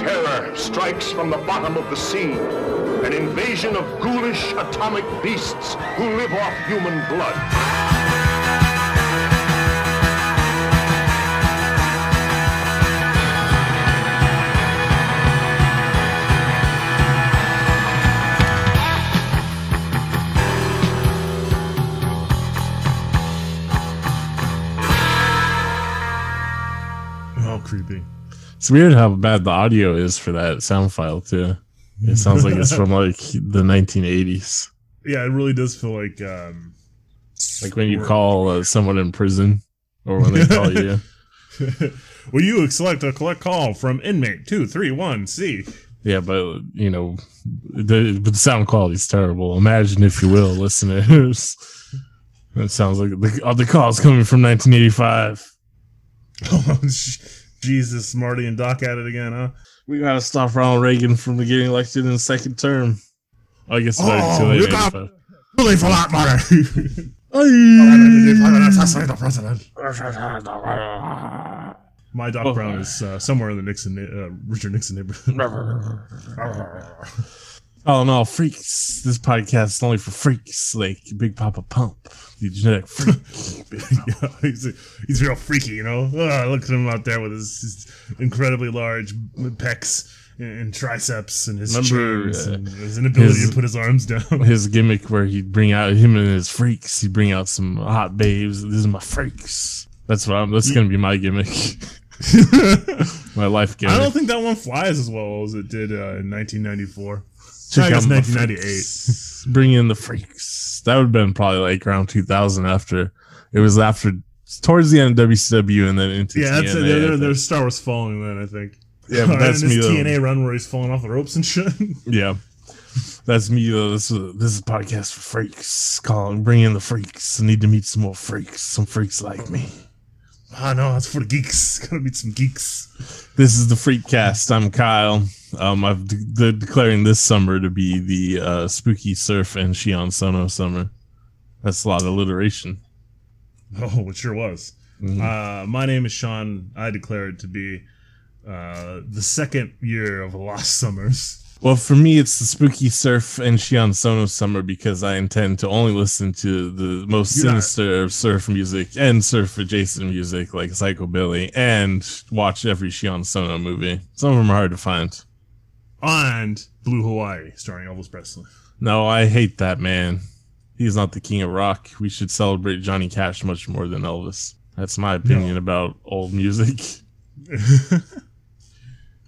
terror strikes from the bottom of the sea. An invasion of ghoulish atomic beasts who live off human blood. It's weird how bad the audio is for that sound file too. It sounds like it's from like the 1980s, Yeah, it really does feel like um like when you call uh, someone in prison or when they call you. Will you select a collect call from inmate two three one C? Yeah, but you know, the, but the sound quality is terrible. Imagine, if you will, listeners. That sounds like the, the call's coming from 1985. Oh, Jesus, Marty and Doc at it again, huh? We gotta stop Ronald Reagan from getting elected in the second term. I guess it's not too Oh, late. you got- 85. Too late for that, Marty. assassinate the president. My Doc Oh. Brown is uh, somewhere in the Nixon, uh, Richard Nixon neighborhood. Oh no, freaks! This podcast is only for freaks like Big Papa Pump, the genetic freak. yeah, he's, he's real freaky, you know. Ah, look at him out there with his, his incredibly large pecs and, and triceps and his Remember, chains uh, and his inability his- to put his arms down. his gimmick where he'd bring out him and his freaks. He'd bring out some hot babes. This is my freaks. That's what I'm. That's gonna be my gimmick. my life gimmick. I don't think that one flies as well as it did uh, in 1994. Check out 1998. freaks. Bring in the freaks. That would have been probably like around 2000 after. It was after towards the end of WCW and then into Yeah, that's TNA, it. I there's Star Wars falling then, I think. Yeah, but that's this me, though. TNA run where he's falling off the ropes and shit. Yeah. That's me though. This is this is a podcast for freaks. Calling, bring in the freaks. I need to meet some more freaks. Some freaks like me. Ah, no, it's for the geeks. Gotta meet some geeks. This is the Freakcast. I'm Kyle. Um, I've de- de- declaring this summer to be the uh, spooky surf and Shion Sono summer. That's a lot of alliteration. Oh, it sure was. Mhm. Uh, my name is Sean. I declare it to be uh, the second year of Lost Summers. Well, for me, it's the spooky surf and Shion Sono summer because I intend to only listen to the most sinister of surf music and surf adjacent music like Psychobilly and watch every Shion Sono movie. Some of them are hard to find. And Blue Hawaii, starring Elvis Presley. No, I hate that man. He's not the king of rock. We should celebrate Johnny Cash much more than Elvis. That's my opinion about old music.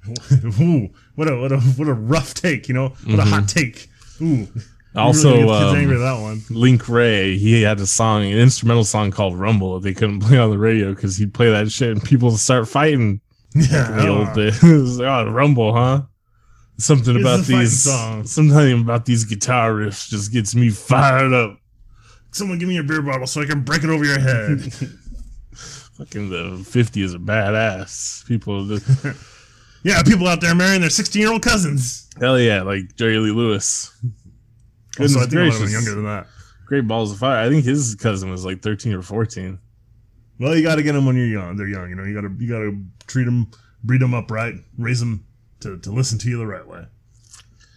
Ooh, what a what a what a rough take, you know? What a hot take. Ooh. Also, really get the kids um, angry at that one. Link Wray, he had a song, an instrumental song called Rumble that they couldn't play on the radio because he'd play that shit and people would start fighting Yeah, the old days. It was like, oh, Rumble, huh? Something This about is a fighting these, song. something about these guitar riffs just gets me fired up. someone give me a beer bottle so I can break it over your head. Fucking the 50s are badass. People, just, yeah, people out there marrying their 16 year old cousins. hell yeah, like Jerry Lee Lewis. Also, I Goodness think I might have been gracious. younger than that. Great balls of fire. I think his cousin was like 13 or 14. Well, you got to get them when you're young. They're young, you know. You got to you got to treat them, breed them up right, raise them to, to listen to you the right way.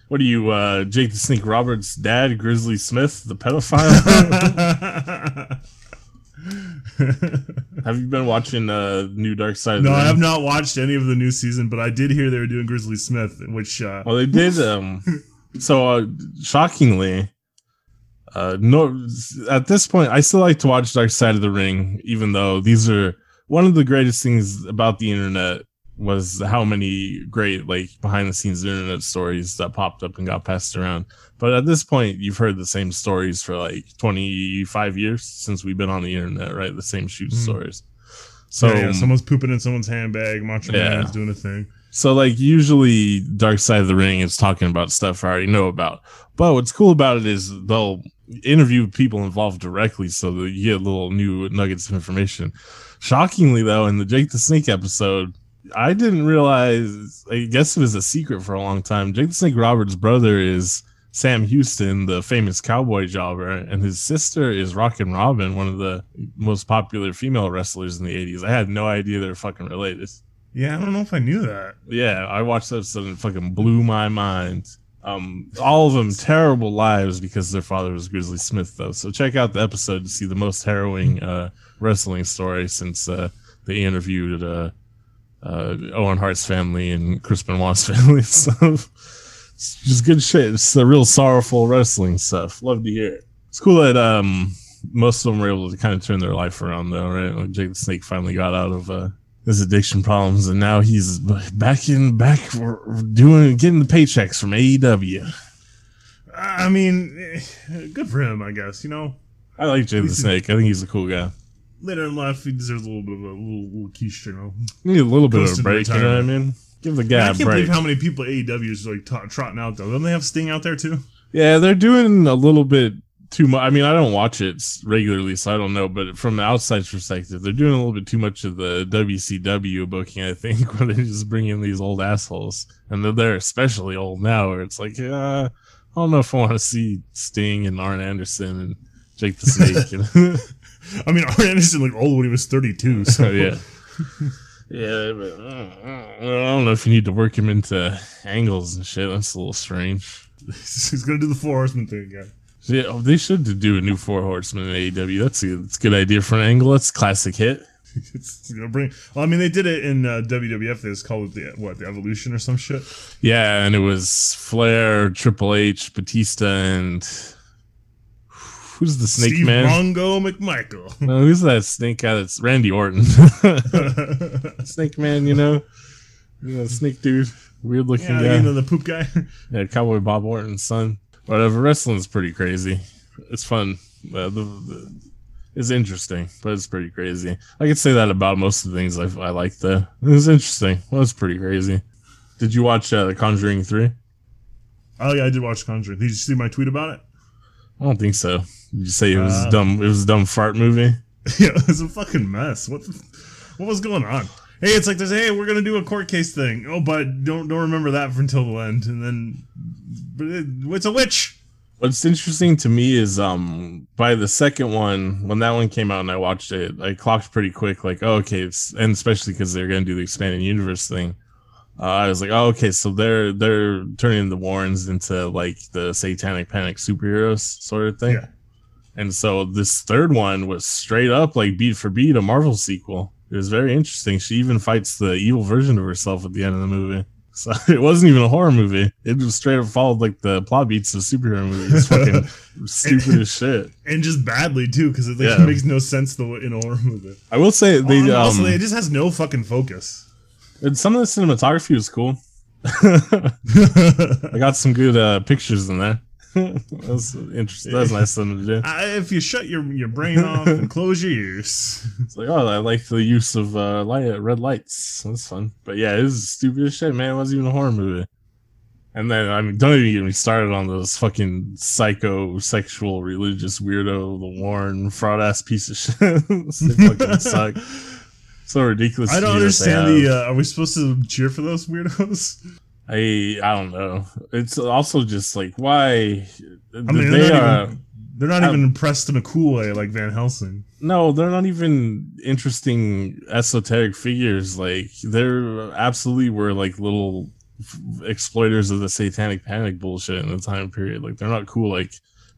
What are you, uh, Jake the Snake Roberts' dad, Grizzly Smith, the pedophile? have you been watching uh, New Dark Side of the no, I have not watched any of the new season, but I did hear they were doing Grizzly Smith, which uh, Well, they did. Um, so uh, shockingly, uh, no. At this point, I still like to watch Dark Side of the Ring, even though these are one of the greatest things about the internet was how many great like behind the scenes internet stories that popped up and got passed around. But at this point, you've heard the same stories for like twenty five years since we've been on the internet, right? The same shoot Mhm. stories. So yeah, yeah, someone's pooping in someone's handbag, Macho Yeah. Man's doing a thing. So like usually Dark Side of the Ring is talking about stuff I already know about. But what's cool about it is they'll interview people involved directly so that you get little new nuggets of information. Shockingly though, in the Jake the Snake episode, I didn't realize I guess it was a secret for a long time. Jake the Snake Roberts' brother is Sam Houston, the famous cowboy jobber, and his sister is Rockin' Robin, one of the most popular female wrestlers in the 80s. I had no idea they were fucking related. Yeah, I don't know if I knew that. Yeah, I watched that episode and it fucking blew my mind. Um, all of them terrible lives because their father was Grizzly Smith, though. So check out the episode to see the most harrowing uh, wrestling story since uh, they interviewed uh, uh, Owen Hart's family and Chris Benoit's family and stuff. It's just good shit. It's the real sorrowful wrestling stuff. Love to hear it. It's cool that um, most of them were able to kind of turn their life around, though, right? Like Jake the Snake finally got out of uh, his addiction problems, and now he's back in back doing getting the paychecks from AEW. I mean, eh, good for him, I guess. You know, I like Jay the Snake. I think he's a cool guy. Later in life, he deserves a little bit of a little, little quiche, you know. Need a little bit of a break. You know what I mean? Give the I guy a can't break. believe how many people AEW is like t- trotting out though. Don't they have Sting out there too? Yeah, they're doing a little bit too much. I mean, I don't watch it regularly, so I don't know. But from the outside perspective, they're doing a little bit too much of the WCW booking. I think where they just bring in these old assholes, and they're, they're especially old now. Where it's like, uh, I don't know if I want to see Sting and Arn Anderson and Jake the Snake. and- I mean, Arn Anderson looked old when he was 32. So Oh, yeah. Yeah, but uh, I don't know if you need to work him into angles and shit. That's a little strange. he's gonna do the Four Horsemen thing again. Yeah, oh, they should do a new Four Horsemen in AEW. That's a, that's a good idea for an angle. That's a classic hit. It's gonna bring. Well, I mean, they did it in uh, WWF. They just called it the what the Evolution or some shit. Yeah, and it was Flair, Triple H, Batista, and who's the Snake Steve Man? Mongo McMichael. No, who's that Snake guy? That's Randy Orton. snake Man, you know, you know, Snake Dude, weird looking yeah, guy. you know the poop guy. Yeah, Cowboy Bob Orton's son. Whatever. Wrestling's pretty crazy. It's fun. Uh, the, the, it's interesting, but it's pretty crazy. I could say that about most of the things I, I like. Though it was interesting. Well, it's pretty crazy. Did you watch uh, The Conjuring Three? oh yeah, I did watch Conjuring. Did you see my tweet about it? I don't think so. You say it was Uh, dumb? It was a dumb fart movie. yeah, it was a fucking mess. What the, what was going on? Hey, it's like there's hey, we're gonna do a court case thing. Oh, but don't don't remember that until the end, and then but it, it's a witch. What's interesting to me is um by the second one, when that one came out and I watched it, I clocked pretty quick, like, oh, okay, and especially because they're gonna do the expanded universe thing. Uh, I was like, oh, okay, so they're they're turning the Warrens into like the Satanic Panic superheroes sort of thing. Yeah. And so this third one was straight up like beat for beat a Marvel sequel. It was very interesting. She even fights the evil version of herself at the end of the movie. So it wasn't even a horror movie. It just straight up followed like the plot beats of superhero movies. It's fucking stupid as shit. and just badly too, because it, like, Yeah. makes no sense the in a horror movie. I will say they And um, also, it just has no fucking focus. and some of the cinematography was cool. I got some good uh, pictures in there. that was interesting. That's nice thing to do. I, if you shut your your brain off and close your ears, It's like, oh, I like the use of uh, light, red lights. That's fun. But yeah, it was stupid as shit, man. It wasn't even a horror movie. And then, I mean, don't even get me started on those fucking psycho, sexual, religious weirdo, the Warren fraud ass piece of shit. they fucking suck. So ridiculous. I don't me that they understand the. Uh, are we supposed to cheer for those weirdos? I I don't know. It's also just like why I mean, they they're not, even, they're not even impressed in a cool way like Van Helsing. No, they're not even interesting esoteric figures. Like they're absolutely were like little exploiters of the satanic panic bullshit in the time period. Like they're not cool like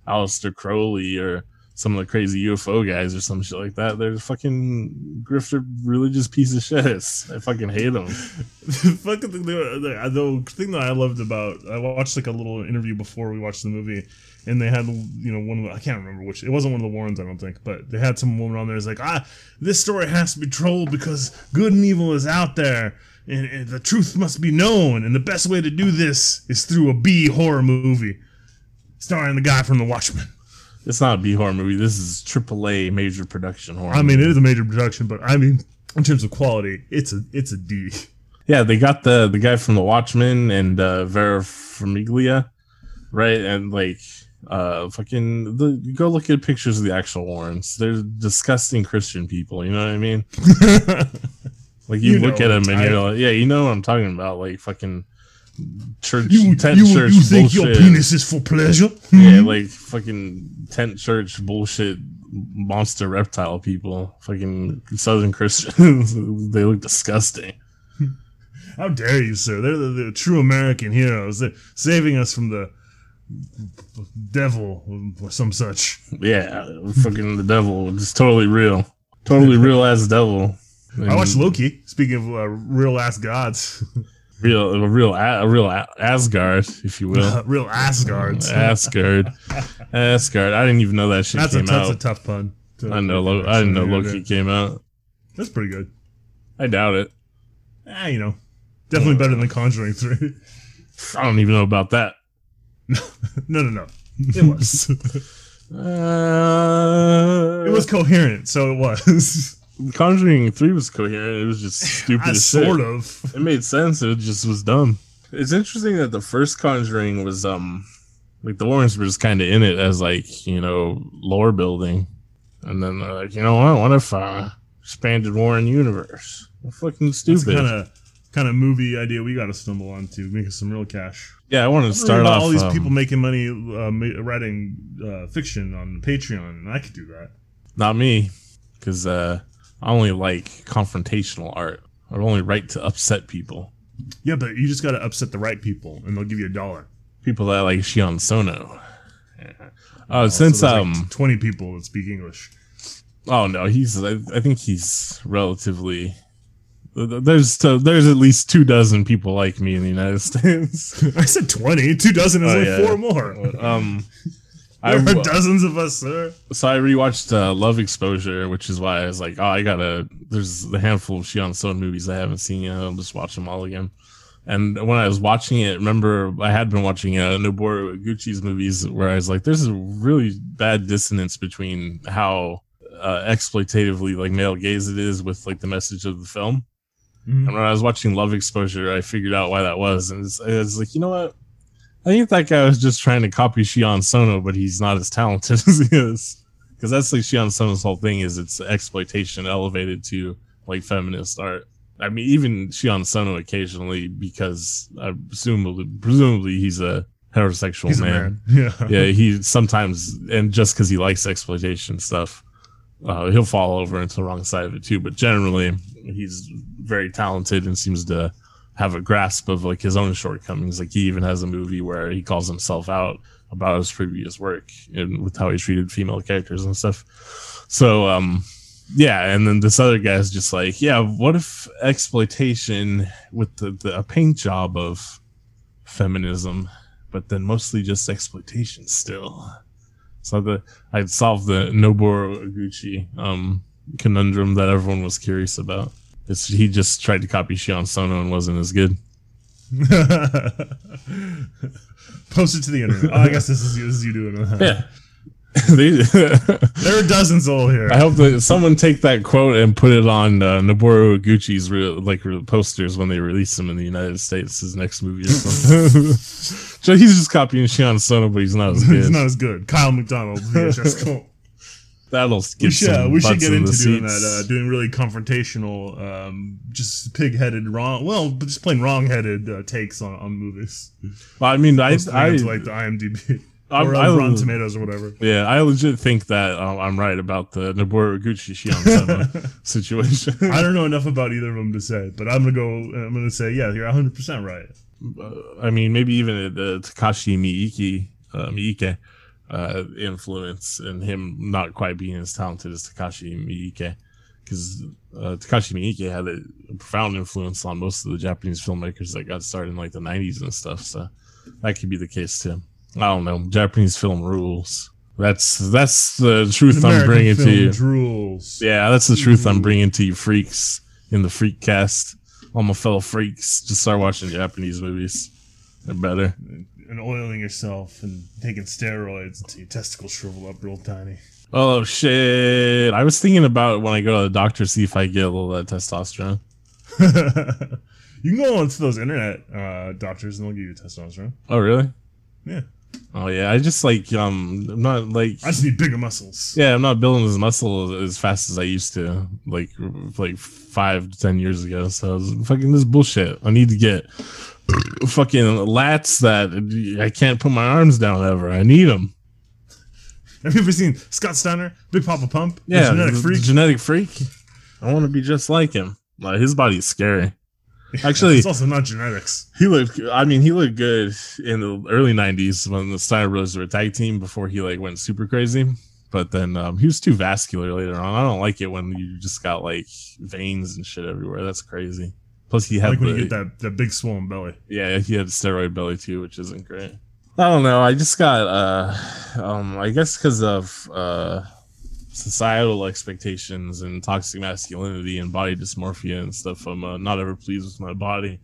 Aleister Crowley or some of the crazy UFO guys or some shit like that. They're fucking grifter religious piece of shit. I fucking hate them. the fucking thing, the, thing that I loved about I watched like a little interview before we watched the movie, and they had you know one of the, I can't remember which it wasn't one of the Warrens I don't think, but they had some woman on there who's like ah this story has to be told because good and evil is out there. And, and the truth must be known, and the best way to do this is through a B horror movie, starring the guy from The Watchmen. It's not a B horror movie. This is AAA major production horror. I mean, it is a major production, but I mean, in terms of quality, it's a it's a D. Yeah, they got the the guy from The Watchmen and uh, Vera Farmiga, right? And like, uh, fucking, the go look at pictures of the actual Warrens. They're disgusting Christian people. You know what I mean? Like you, You look at them and you're like, yeah, you know what I'm talking about. Like fucking church You, tent you, church you think bullshit. your penis is for pleasure? yeah, like fucking tent church bullshit monster reptile people. Fucking southern Christians. they look disgusting. How dare you, sir? They're the, the true American heroes. They're saving us from the devil or some such. Yeah, fucking the devil. It's totally real. Totally real ass devil. I watched Loki. Speaking of uh, real ass gods, real a real a, real Asgard, if you will. real Asgard, Asgard. Asgard. I didn't even know that shit That's a, came that's a tough pun. to- I know Lo- I didn't know Loki came out. That's pretty good. I doubt it. Ah, you know, definitely better than Conjuring Three. I don't even know about that. no, no, no. It was. Uh, it was coherent, so it was. Conjuring Three was coherent. It was just stupid. As shit. sort of. It made sense. It just was dumb. It's interesting that the first Conjuring was um like the Warrens were just kind of in it as like you know lore building, and then they're like you know what? What if uh, expanded Warren universe? Fucking stupid. kind of kind of movie idea we got to stumble onto, make some real cash. yeah, I wanted to Start start off all these um, people making money uh, ma- writing uh, fiction on Patreon, and I could do that. Not me, because uh, I only like confrontational art. I only write to upset people. Yeah, but you just got to upset the right people, and they'll give you a dollar. People that like Shion Sono. Yeah. Uh, Oh, since so um, like twenty people that speak English. oh no, he's I, I think he's relatively. There's uh, there's at least two dozen people like me in the United States. I said twenty. Two dozen is Oh, like yeah. four more. um, I There are dozens of us, sir. so I rewatched uh, Love Exposure, which is why I was like, oh, I gotta. There's the handful of Shion Sono movies I haven't seen yet. I'll just watch them all again. And when I was watching it, remember I had been watching uh, Noboru Oguchi's movies, where I was like, "There's a really bad dissonance between how uh, exploitatively like male gaze it is with like the message of the film." Mhm. And when I was watching Love Exposure, I figured out why that was, and it's, I was like, you know what? I think that guy was just trying to copy Shion Sono, but he's not as talented as he is. Because that's like Shion Sono's whole thing is it's exploitation elevated to like feminist art. I mean, even Shion Sono occasionally, because I presumably, presumably he's a heterosexual He's a man. man. Yeah. Yeah, he sometimes, and just because he likes exploitation stuff, uh, he'll fall over into the wrong side of it too. But generally, he's very talented and seems to have a grasp of like his own shortcomings. Like he even has a movie where he calls himself out about his previous work and with how he treated female characters and stuff. So, um, yeah, and then this other guy's just like, yeah, what if exploitation with the, the a paint job of feminism, but then mostly just exploitation still. So the I'd solved the Noboru Oguchi um conundrum that everyone was curious about. It's he just tried to copy Shion Sono and wasn't as good. Post it to the internet. Oh, I guess this is you, this is you doing that. Yeah. There are dozens all here. I hope that someone take that quote and put it on uh, Noboru Oguchi's real, like real posters when they release him in the United States. His next movie or something. so he's just copying Shion Sono, but he's not as good. It's not as good. Kyle McDonald, VHS cult. That'll get We should, uh, some we should get in into doing seats. that, uh, doing really confrontational, um, just pig-headed, wrong. Well, but just plain wrong-headed uh, takes on, on movies. Well, I mean, I, I, like the IMDb I'm- or I- uh, Rotten Tomatoes or whatever. Yeah, I legit think that uh, I'm right about the Noboru Oguchi Shion situation. I don't know enough about either of them to say, but I'm gonna go. I'm gonna say, yeah, you're 100 percent right. I mean, maybe even the Takashi Miike, uh, Miike uh, influence and him not quite being as talented as Takashi Miike. Because uh, Takashi Miike had a, profound influence on most of the Japanese filmmakers that got started in like the 90s and stuff. So that could be the case too. I don't know. Japanese film rules. That's that's the truth I'm bringing to you. rules. Yeah, that's the truth I'm bringing to you, freaks in the freak cast. All my fellow freaks, just start watching Japanese movies. They're better. And oiling yourself and taking steroids until your testicles shrivel up real tiny. Oh shit! I was thinking about when I go to the doctor, see if I get a little of that testosterone. you can go onto those internet uh, doctors and they'll give you testosterone. Oh really? Yeah, Oh yeah. I just like um, I'm not like I just need bigger muscles. yeah, I'm not building as muscle as, as fast as I used to, like like five to ten years ago. So I was fucking this bullshit. I need to get fucking lats that I can't put my arms down ever. I need them. Have you ever seen Scott Steiner, Big Papa Pump? Yeah, genetic freak. genetic freak. I want to be just like him. Like his body's scary. Actually, It's also not genetics. he looked. I mean, he looked good in the early '90s when the Steiner Brothers were a tag team before he like went super crazy. But then um, he was too vascular later on. I don't like it when you just got like veins and shit everywhere. That's crazy. Plus, he had Like when the- you get that, that big swollen belly. Yeah, he had a steroid belly too, which isn't great. I don't know. I just got uh um I guess because of uh societal expectations and toxic masculinity and body dysmorphia and stuff, I'm uh, not ever pleased with my body.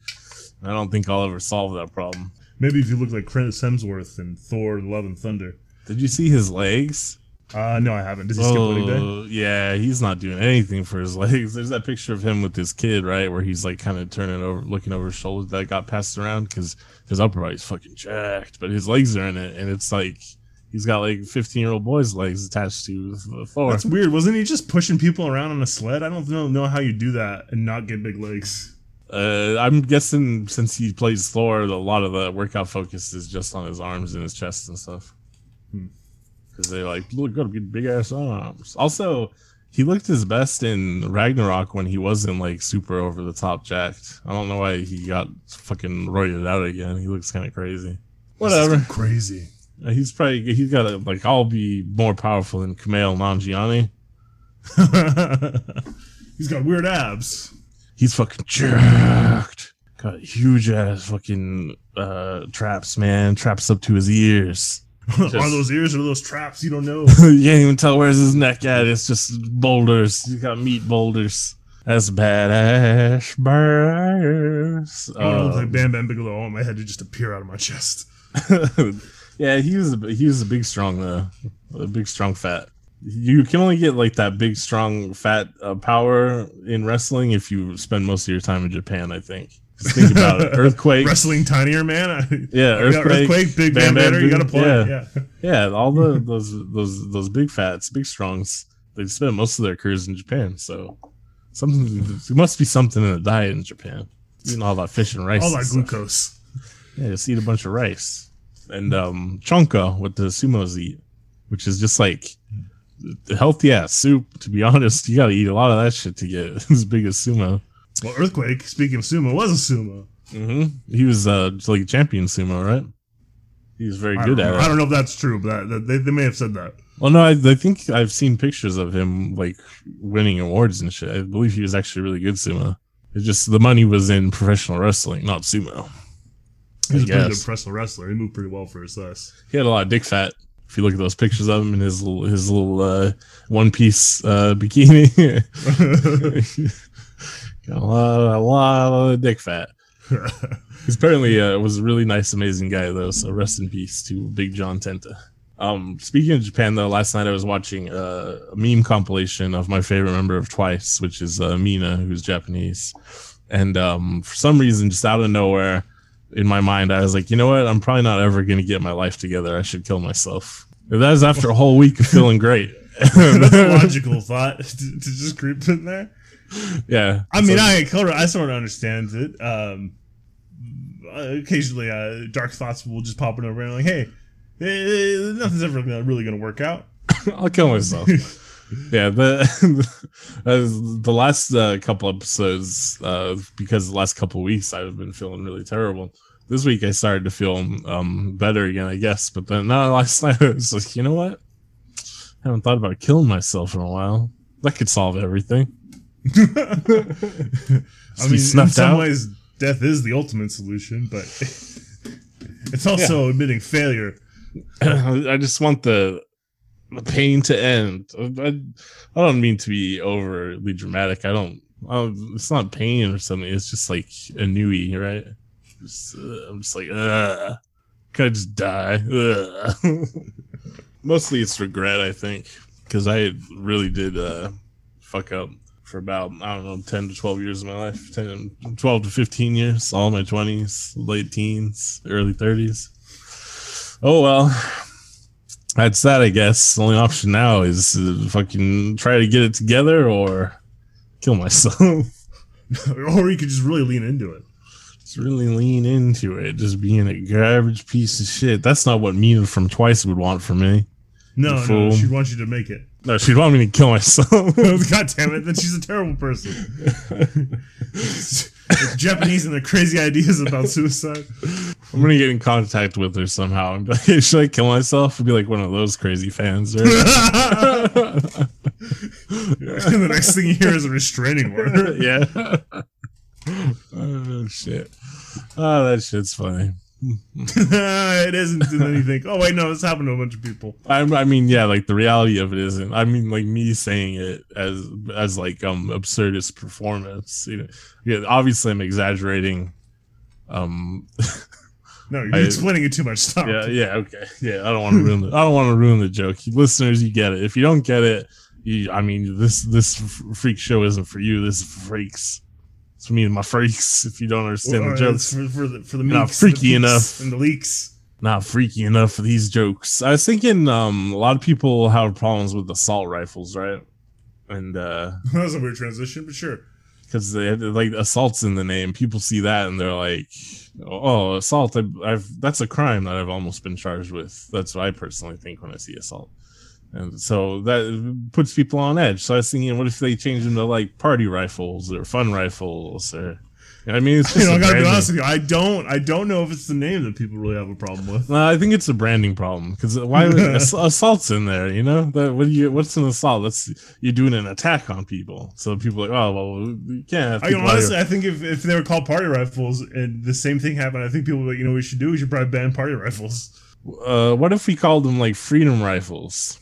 I don't think I'll ever solve that problem. Maybe if you look like Chris Hemsworth in Thor: Love and Thunder. Did you see his legs? Uh, no, I haven't. Does he skip wedding day? Oh, yeah, he's not doing anything for his legs. There's that picture of him with his kid, right, where he's like kind of turning over, looking over his shoulder that got passed around because his upper body's fucking jacked, but his legs are in it, and it's like he's got like 15 year old boy's legs attached to the floor. That's weird. Wasn't he just pushing people around on a sled? I don't know, know how you do that and not get big legs. Uh, I'm guessing since he plays Thor, a lot of the workout focus is just on his arms and his chest and stuff. Hmm. Because they like look got big ass arms. Also, he looked his best in Ragnarok when he wasn't like super over the top jacked. I don't know why he got fucking roided out again. He looks kind of crazy. Whatever. Crazy. Uh, He's probably he's got a, like I'll be more powerful than Kumail Nanjiani. He's got weird abs. He's fucking jacked. Got huge ass fucking uh traps, man. Traps up to his ears. are those ears or those traps? You don't know. you can't even tell where's his neck at. It's just boulders. He's got meat boulders. That's badass bears. I look Uh, like Bam Bam Bigelow. I want my head to just appear out of my chest. yeah, he was a, he was a big strong though, a big strong fat. You can only get like that big strong fat uh, power in wrestling if you spend most of your time in Japan. I think. Think about it. Earthquake. Wrestling tinier, man. Yeah, earthquake. earthquake, big Bam Bam Bam Banner. You got to play. yeah. Yeah. Yeah, all the those those those big fats, big strongs. They spend most of their careers in Japan, so something there must be something in the diet in Japan. Eating all that fish and rice. All that glucose. Yeah, just eat a bunch of rice and um chanko what the sumos eat, which is just like healthy ass soup. To be honest, you got to eat a lot of that shit to get as big as sumo. Well, earthquake. Speaking of sumo, was a sumo. Mm-hmm. He was uh like a champion sumo, right? He was very I good at it. I don't know if that's true, but that, that- they, they may have said that. Well, no, I, I think I've seen pictures of him like winning awards and shit. I believe he was actually really good sumo. It's just the money was in professional wrestling, not sumo. He was a pretty good professional wrestler. He moved pretty well for his size. He had a lot of dick fat. If you look at those pictures of him in his little his little uh, one piece uh, bikini, got a lot, a lot of dick fat. He's apparently uh, was a really nice, amazing guy though. So rest in peace to Big John Tenta. Um, speaking of Japan though, last night I was watching uh, a meme compilation of my favorite member of Twice, which is uh, Mina, who's Japanese. And um, for some reason, just out of nowhere, in my mind, I was like, you know what? I'm probably not ever going to get my life together. I should kill myself. That was after a whole week of feeling great. that's a logical thought to, to just creep in there. Yeah. I mean, So- I sort of, I sort of understand it. Um, occasionally, uh, dark thoughts will just pop in over and like, hey, eh, nothing's ever gonna, really going to work out. I'll kill myself. yeah, the uh, the last uh, couple episodes, uh, because the last couple weeks I've been feeling really terrible. This week I started to feel um better again, I guess. But then no, last night I was like, you know what? I haven't thought about killing myself in a while. That could solve everything. I mean, in some out. ways, death is the ultimate solution, but it's also admitting failure. I just want the the pain to end. I, I don't mean to be overly dramatic. I don't. I don't- it's not pain or something. It's just like a newie, right? Just, uh, I'm just like, ugh. Could I just die? Mostly it's regret, I think, because I really did uh, fuck up for about I don't know, ten to twelve years of my life, 10, 12 to fifteen years, all my twenties, late teens, early thirties. Oh well, that's that, I guess. The only option now is to fucking try to get it together or kill myself. or you could just really lean into it. Just really lean into it, just being a garbage piece of shit. That's not what Mina from Twice would want from me. No, no, she wants you to make it. No, she'd want me to kill myself. God damn it, then she's a terrible person. with Japanese and their crazy ideas about suicide. I'm gonna get in contact with her somehow and be like, hey, should I kill myself? And be like one of those crazy fans. Right? the next thing you hear is a restraining order. yeah. oh shit. Oh, that shit's funny. it isn't, and then you think, oh wait, no, this happened to a bunch of people. I, I mean, yeah, like the reality of it isn't. I mean, like me saying it as as like um absurdist performance. You know, yeah, obviously I'm exaggerating. Um, No, you're I- explaining it too much. Stop. yeah, yeah, okay, yeah. I don't want to ruin the. I don't want to ruin the joke. Listeners, you get it. If you don't get it, you, I mean, this this freak show isn't for you. This freaks. It's for me and my freaks. If you don't understand Well, the jokes, for, for the for the Not freaky the enough. and the leaks. not freaky enough for these jokes. I was thinking, um, a lot of people have problems with assault rifles, right? And uh that was a weird transition, but sure. because they had like assaults in the name. People see that and they're like, "Oh, assault! I've, I've that's a crime that I've almost been charged with." That's what I personally think when I see assault, and so that puts people on edge. So I was thinking, what if they change them to like party rifles or fun rifles or? I mean, it's You know, I gotta be honest with you. I don't. I don't know if it's the name that people really have a problem with. No, I think it's a branding problem because why assaults in there? You know, that what do you? What's an assault? That's you're doing an attack on people. So people are like, oh well, you can't. Have I mean, honestly, I think if, if they were called party rifles and the same thing happened, I think people would, like, you know, what we should do. We should probably ban party rifles. uh, what if we called them like freedom rifles?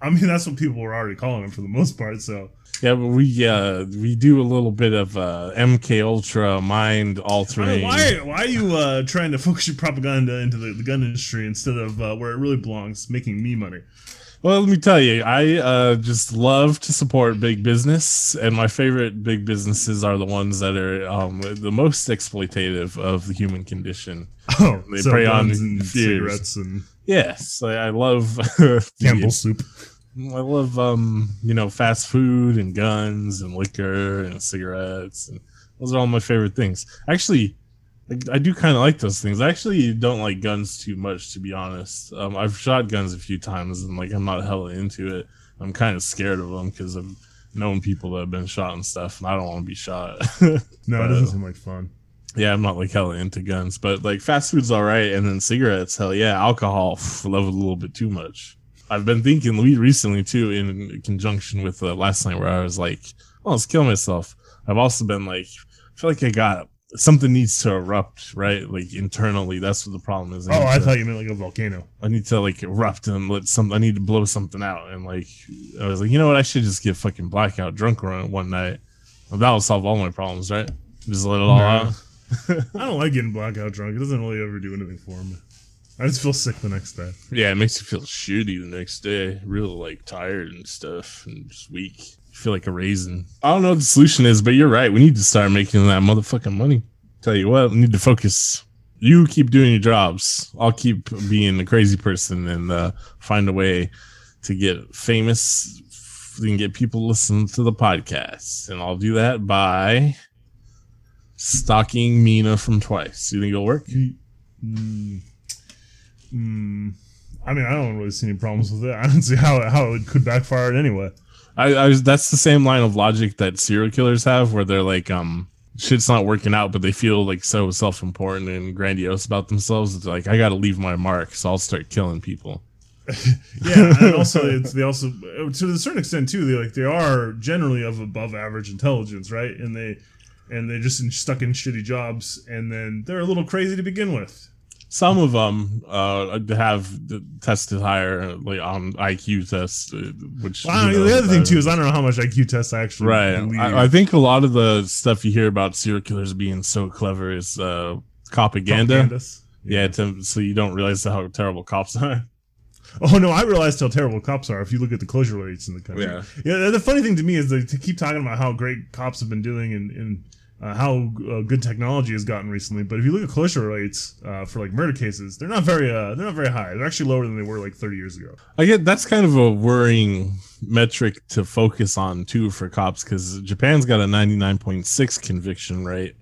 I mean, that's what people were already calling him for the most part. So Yeah, but we uh we do a little bit of uh MK Ultra mind I altering. mean, why why are you uh, trying to focus your propaganda into the, the gun industry instead of uh, where it really belongs, making me money? Well, let me tell you, I uh just love to support big business, and my favorite big businesses are the ones that are um the most exploitative of the human condition. Oh, They so prey on and cigarettes and Yes, I, I love Campbell's soup. I love um, you know, fast food and guns and liquor and cigarettes and those are all my favorite things. Actually, I, I do kind of like those things. I actually don't like guns too much, to be honest. Um, I've shot guns a few times and like I'm not hella into it. I'm kind of scared of them because I've known people that have been shot and stuff, and I don't want to be shot. No, it doesn't uh, seem like fun. yeah, I'm not like hella into guns, but like fast food's all right, and then cigarettes, hell yeah. Alcohol, pff, love it a little bit too much. I've been thinking we recently too, in conjunction with uh, last night, where I was like, "Oh, let's kill myself." I've also been like, I feel like I got something needs to erupt, right? Like internally, that's what the problem is. Oh, I to- thought you meant like a volcano. I need to like erupt and let some. I need to blow something out, and like I was like, you know what? I should just get fucking blackout drunk one one night. Well, that will solve all my problems, right? Just let it all out. I don't like getting blackout drunk. It doesn't really ever do anything for me. I just feel sick the next day. Yeah, it makes you feel shitty the next day. Real like tired and stuff and just weak. Feel like a raisin. I don't know what the solution is, but you're right. We need to start making that motherfucking money. Tell you what, we need to focus. You keep doing your jobs. I'll keep being a crazy person and uh, find a way to get famous and get people listen to the podcast. And I'll do that by stalking Mina from twice. You think it'll work? Mm, mm, I mean, I don't really see any problems with it. I don't see how how it could backfire it anyway. I, I was- that's the same line of logic that serial killers have, where they're like, um, shit's not working out, but they feel like so self-important and grandiose about themselves. It's like I got to leave my mark, so I'll start killing people. Yeah, and also it's they also to a certain extent too. They like they are generally of above average intelligence, right? And they and they're just in, stuck in shitty jobs, and then they're a little crazy to begin with. Some of them uh, have tested higher, like on IQ tests, uh, which Well, know, the other thing too is I don't know how much IQ tests I actually right. I, I think a lot of the stuff you hear about serial killers being so clever is uh, propaganda. Yeah, to, so you don't realize how terrible cops are. Oh no, I realized how terrible cops are if you look at the closure rates in the country. Yeah. Yeah, the funny thing to me is they to keep talking about how great cops have been doing and, and uh, how uh, good technology has gotten recently. But if you look at closure rates uh, for like murder cases, they're not very uh, they're not very high. They're actually lower than they were like 30 years ago. I get that's kind of a worrying metric to focus on too for cops because Japan's got a 99.6 conviction rate,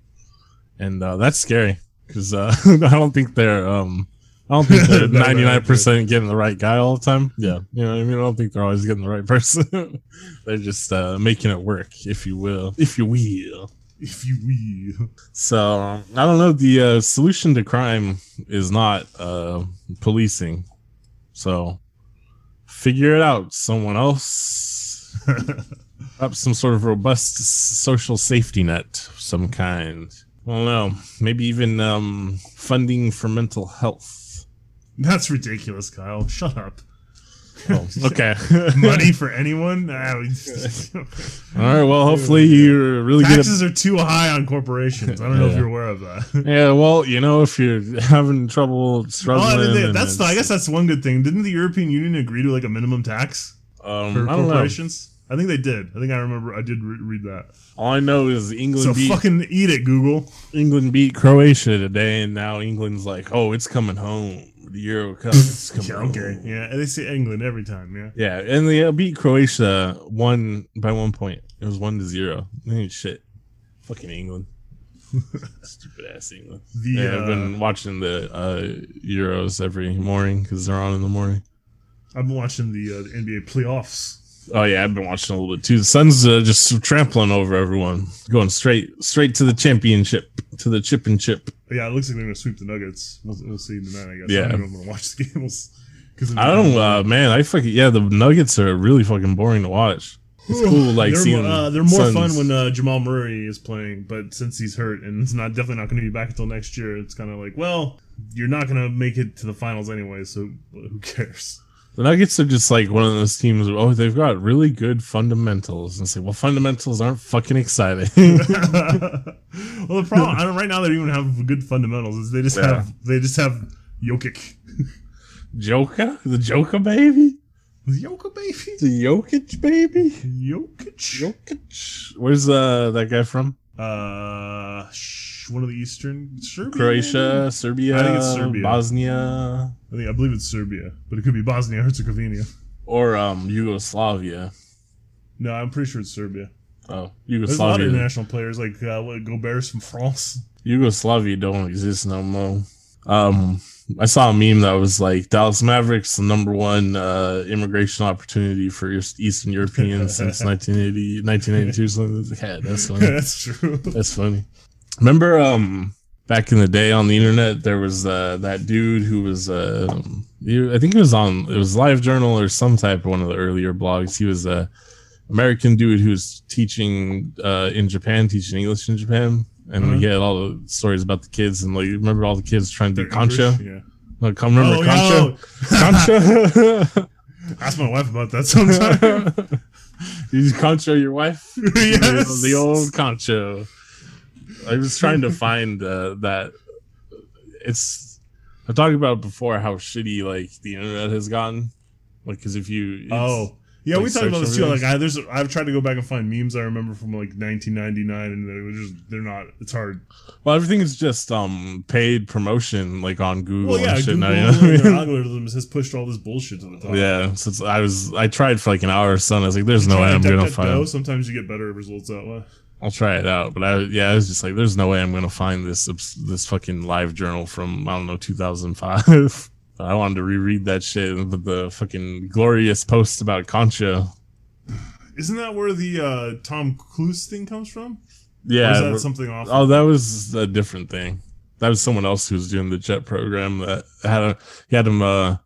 and uh, that's scary because uh, I don't think they're um I don't think they're 99 percent getting the right guy all the time. Yeah, you know what I mean. I don't think they're always getting the right person. they're just uh, making it work, if you will, if you will. If you will. So I don't know. The uh, solution to crime is not uh, policing. So figure it out. Someone else. Up some sort of robust social safety net of some kind. I don't know. Maybe even um, funding for mental health. That's ridiculous, Kyle. Shut up. Oh, okay. Money for anyone? We- All right. Well, hopefully you're really good. At, Taxes are too high on corporations. I don't know if you're aware of that. yeah. Well, you know, if you're having trouble struggling, Oh, they- and that's the, I guess that's one good thing. Didn't the European Union agree to like a minimum tax um, for I don't know. corporations? I think they did. I think I remember. I did re- read that. All I know is England So beat fucking eat it, Google. England beat Croatia today, and now England's like, oh, it's coming home. The Euro Cup is coming Yeah, okay. Yeah, and they say England every time. Yeah. Yeah, and they uh, beat Croatia one by one point. It was one to zero. Ain't shit. Fucking England. Stupid ass England. The Yeah, I've uh, been watching the uh, Euros every morning because they're on in the morning. I've been watching the, uh, the NBA playoffs. Oh yeah, I've been watching a little bit too. The Suns uh, just trampling over everyone, going straight straight to the championship, to the chip and chip. Yeah, it looks like they're gonna sweep the Nuggets. We'll, we'll see tonight. I guess. Yeah. I don't know if I'm gonna watch the games. Because I don't, uh, man. I fucking yeah. The Nuggets are really fucking boring to watch. It's cool, like they're, seeing. more- uh, they're more Suns. fun when uh, Jamal Murray is playing, but since he's hurt and it's not definitely not going to be back until next year, it's kind of like, well, you're not going to make it to the finals anyway, so who cares? The Nuggets are just like one of those teams. Where, oh, they've got really good fundamentals, and say, well, fundamentals aren't fucking exciting. well, the problem I don't, right now they don't even have good fundamentals. Is they just Yeah. have they just have Jokic, Joker, the Joker baby, Jokic baby, the Jokic baby, Jokic. Jokic. Where's uh that guy from? Uh, sh- one of the Eastern Serbia, Croatia, Serbia, I think it's Serbia. Bosnia, I think I believe it's Serbia, but it could be Bosnia Herzegovina. or um Yugoslavia. No, I'm pretty sure it's Serbia. Oh, Yugoslavia. There's a lot of international players like uh, what, Gobert's from France. Yugoslavia don't exist no more. Um, I saw a meme that was like Dallas Mavericks, the number one uh, immigration opportunity for Eastern Europeans since 1980, 1982. Something. Yeah, that's funny. That's true. That's funny. Remember, um, back in the day on the internet, there was uh, that dude who was, uh, I think it was on, it was Live Journal or some type of one of the earlier blogs. He was a American dude who was teaching uh, in Japan, teaching English in Japan. And Uh-huh. he had all the stories about the kids, and like, you remember all the kids trying to do kancho? Yeah. Like, come remember Oh, kancho? yo. Kancho? Ask my wife about that sometime. you kancho your wife? yes. the old kancho. I was trying to find uh, that. It's. I talked about before how shitty like the internet has gotten. Like, because if you Oh. Yeah, we talked about this too. Like. I, there's, I've tried to go back and find memes I remember from like 1999, and they were just, they're not. It's hard. well, everything is just um paid promotion like on Google Well, yeah, and shit Google now. You know and their algorithms has pushed all this bullshit to the top. Yeah, since I was I tried for like an hour or so, and I was like, "There's no way I'm gonna find." Sometimes you get better results that way. I'll try it out, but I yeah, I was just like, "There's no way I'm gonna find this this fucking live journal from I don't know 2005." I wanted to reread that shit, but the fucking glorious post about Kancho. Isn't that where the uh, Tom Cruise thing comes from? Yeah, that something off? oh, that was a different thing. That was someone else who was doing the jet program that had a he had him. Uh,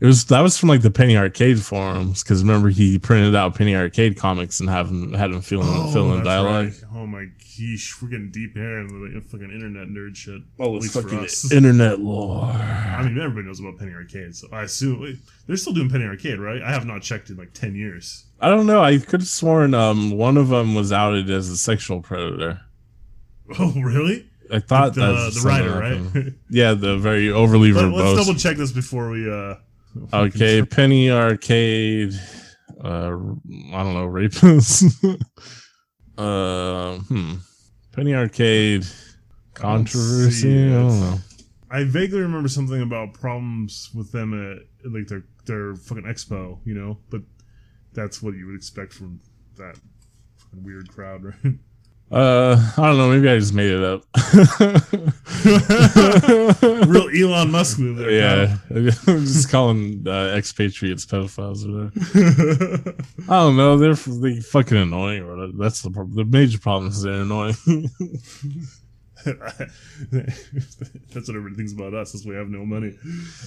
it was that was from like the Penny Arcade forums because remember he printed out Penny Arcade comics and have him had him fill in, fill in Oh, that's dialogue. right. Oh my gosh, we're getting deep here in the fucking internet nerd shit. Oh, At it's fucking internet lore. I mean, everybody knows about Penny Arcade, so I assume wait, they're still doing Penny Arcade, right? I have not checked in like ten years. I don't know. I could have sworn um one of them was outed as a sexual predator. Oh, really? I thought the that's the writer, happened. right? Yeah, the very overly Let, verbose. us double check this before we. uh okay, Penny Arcade. Uh, I don't know, rapist. uh, hmm. Penny Arcade controversy. I don't know. I vaguely remember something about problems with them at like their their fucking expo, you know, but that's what you would expect from that weird crowd, right? Uh, I don't know. Maybe I just made it up. Real Elon Musk move there. Yeah, I'm just calling uh, expatriates pedophiles or whatever. I don't know. They're, they fucking annoying. Or whatever. that's the problem. The major problem is they're annoying. That's what everybody thinks about us, is we have no money,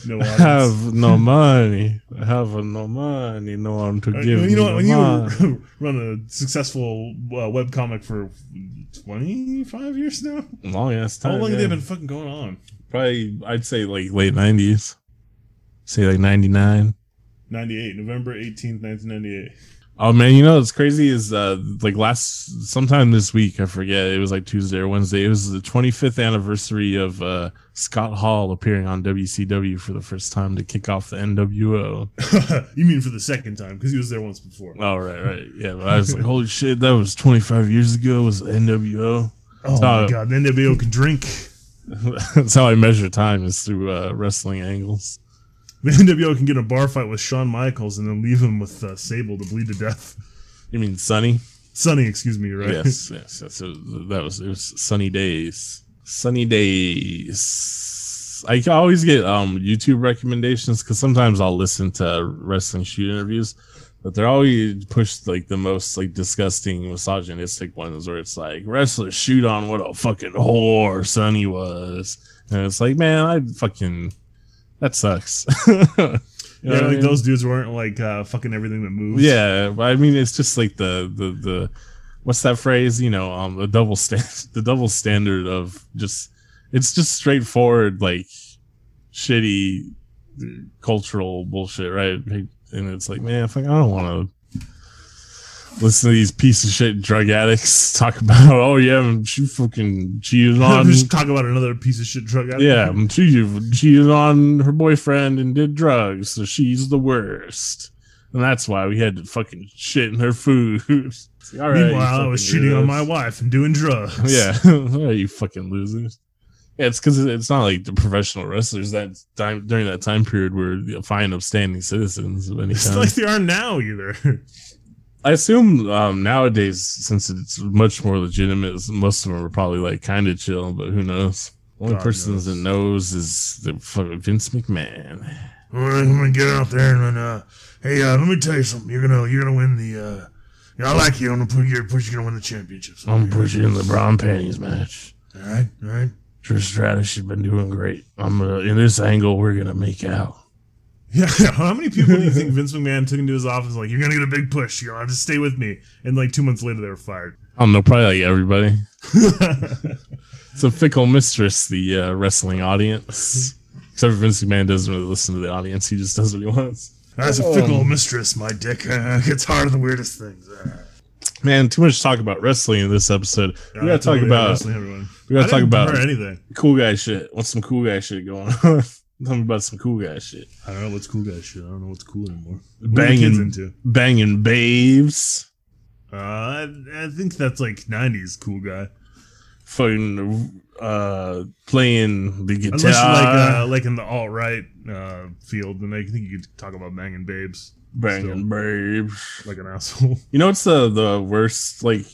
no audience. have no money. I have no money. No one to give you know what? When you run a successful uh, web comic for twenty five years now, long ass time. how long have they been fucking going on? Probably, I'd say like late nineties. Say like ninety nine. Ninety eight, November eighteenth, nineteen ninety eight. Oh man, you know what's crazy is uh like last sometime this week, I forget, it was like Tuesday or Wednesday. It was the 25th anniversary of uh Scott Hall appearing on WCW for the first time to kick off the NWO. you mean for the second time because he was there once before? Oh right, right. Yeah, but I was like, holy shit, that was 25 years ago was the NWO. Oh Uh, my god, the NWO can drink. That's how I measure time is through uh wrestling angles. The NWO can get a bar fight with Shawn Michaels and then leave him with uh, Sable to bleed to death. You mean Sunny? Sunny, excuse me, right? Yes, yes, yes. It was, that was it was sunny days. Sunny days. I always get um YouTube recommendations because sometimes I'll listen to wrestling shoot interviews, but they're always pushed like the most like disgusting misogynistic ones where it's like wrestlers shoot on what a fucking whore Sunny was, and it's like man, I fucking that sucks. You know Yeah, like mean? those dudes weren't like uh, fucking everything that moves. Yeah, but I mean, it's just like the the the what's that phrase? You know, um, the double stand, the double standard of just it's just straightforward like shitty cultural bullshit, right? And it's like, man, I don't want to listen to these piece of shit drug addicts talk about. Oh yeah, she fucking cheated on. just talk about another piece of shit drug. addict. Yeah, she cheated on her boyfriend and did drugs, so she's the worst. And that's why we had to fucking shit in her food. Like, all right, Meanwhile, I was cheating on my wife and doing drugs. Yeah, right, you fucking losers. Yeah, it's because it's not like the professional wrestlers that time during that time period were fine, upstanding citizens of any It's kind. not like they are now either. I assume um, nowadays, since it's much more legitimate, most of them are probably like kind of chill, but who knows? Only God person knows. that knows is the fucking Vince McMahon. All right, I'm gonna get out there and then, uh, hey, uh, let me tell you something. You're gonna, you're gonna win the. Uh, yeah, I like you. I'm gonna put you. Push. You're gonna win the championships. I'm pushing in the brown panties match. All right, all right. Trish Stratus, she's been doing great. I'm gonna in this angle, we're gonna make out. Yeah, how many people do you think Vince McMahon took into his office? Like, you're gonna get a big push. You're gonna just stay with me. And like two months later, they were fired. I don't know, probably like everybody. It's a fickle mistress, the uh, wrestling audience. Except for Vince McMahon doesn't really listen to the audience; he just does what he wants. That's a fickle mistress, my dick. Uh, gets hard of the weirdest things. Uh, Man, too much talk about wrestling in this episode. we gotta talk about wrestling, everyone. we gotta I talk didn't about anything. cool guy shit. What's some cool guy shit going on? Tell me about some cool guy shit. I don't know what's cool guy shit. I don't know what's cool anymore. What Banging, into? banging babes. Uh, I, I think that's like '90s cool guy. fucking uh playing the guitar. Unless like uh, like in the alt right uh, field, then I think you could talk about banging babes banging babes. like an asshole. You know what's the the worst? Like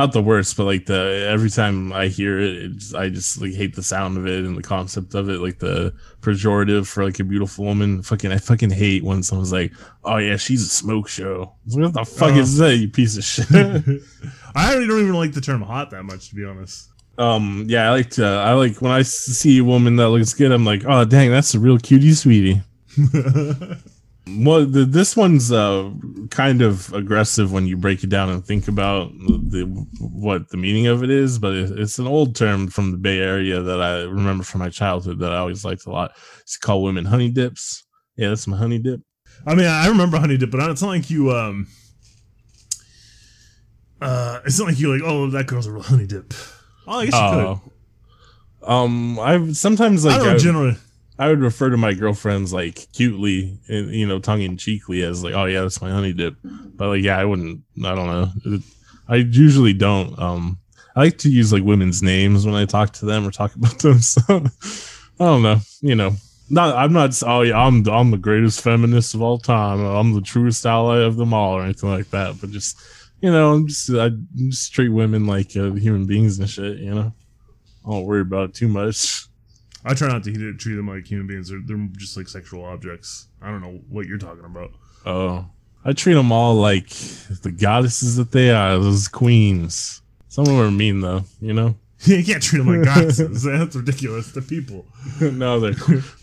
not the worst, but like the every time I hear it, it's, I just like hate the sound of it and the concept of it, like the pejorative for like a beautiful woman. Fucking, I fucking hate when someone's like, "Oh yeah, she's a smoke show." Like, what the fuck Uh. is that? You piece of shit. I don't even like the term hot that much, to be honest. um, yeah, I like to. I like when I see a woman that looks good. I'm like, oh dang, that's a real cutie, sweetie. Well, the, this one's uh, kind of aggressive when you break it down and think about the what the meaning of it is, but it, it's an old term from the Bay Area that I remember from my childhood that I always liked a lot. It's called women honey dips. Yeah, that's my honey dip. I mean, I remember honey dip, but it's not like you. um uh, It's not like you're like, oh, that girl's a real honey dip. Oh, I guess you could. Um, I sometimes like I don't I, generally. I would refer to my girlfriends like cutely, and you know, tongue in cheekly as like, oh yeah, that's my honey dip. But like, yeah, I wouldn't. I don't know. I usually don't. Um, I like to use like women's names when I talk to them or talk about them. So I don't know. You know, not. I'm not. Oh yeah, I'm. I'm the greatest feminist of all time. I'm the truest ally of them all, or anything like that. But just you know, I'm just I just treat women like uh, human beings and shit. You know, I don't worry about it too much. I try not to treat treat them like human beings. They're, they're just like sexual objects. I don't know what you're talking about. Oh, I treat them all like the goddesses that they are. Those queens. Some of them are mean though, you know. you can't treat them like goddesses. That's ridiculous. They're people. no, they're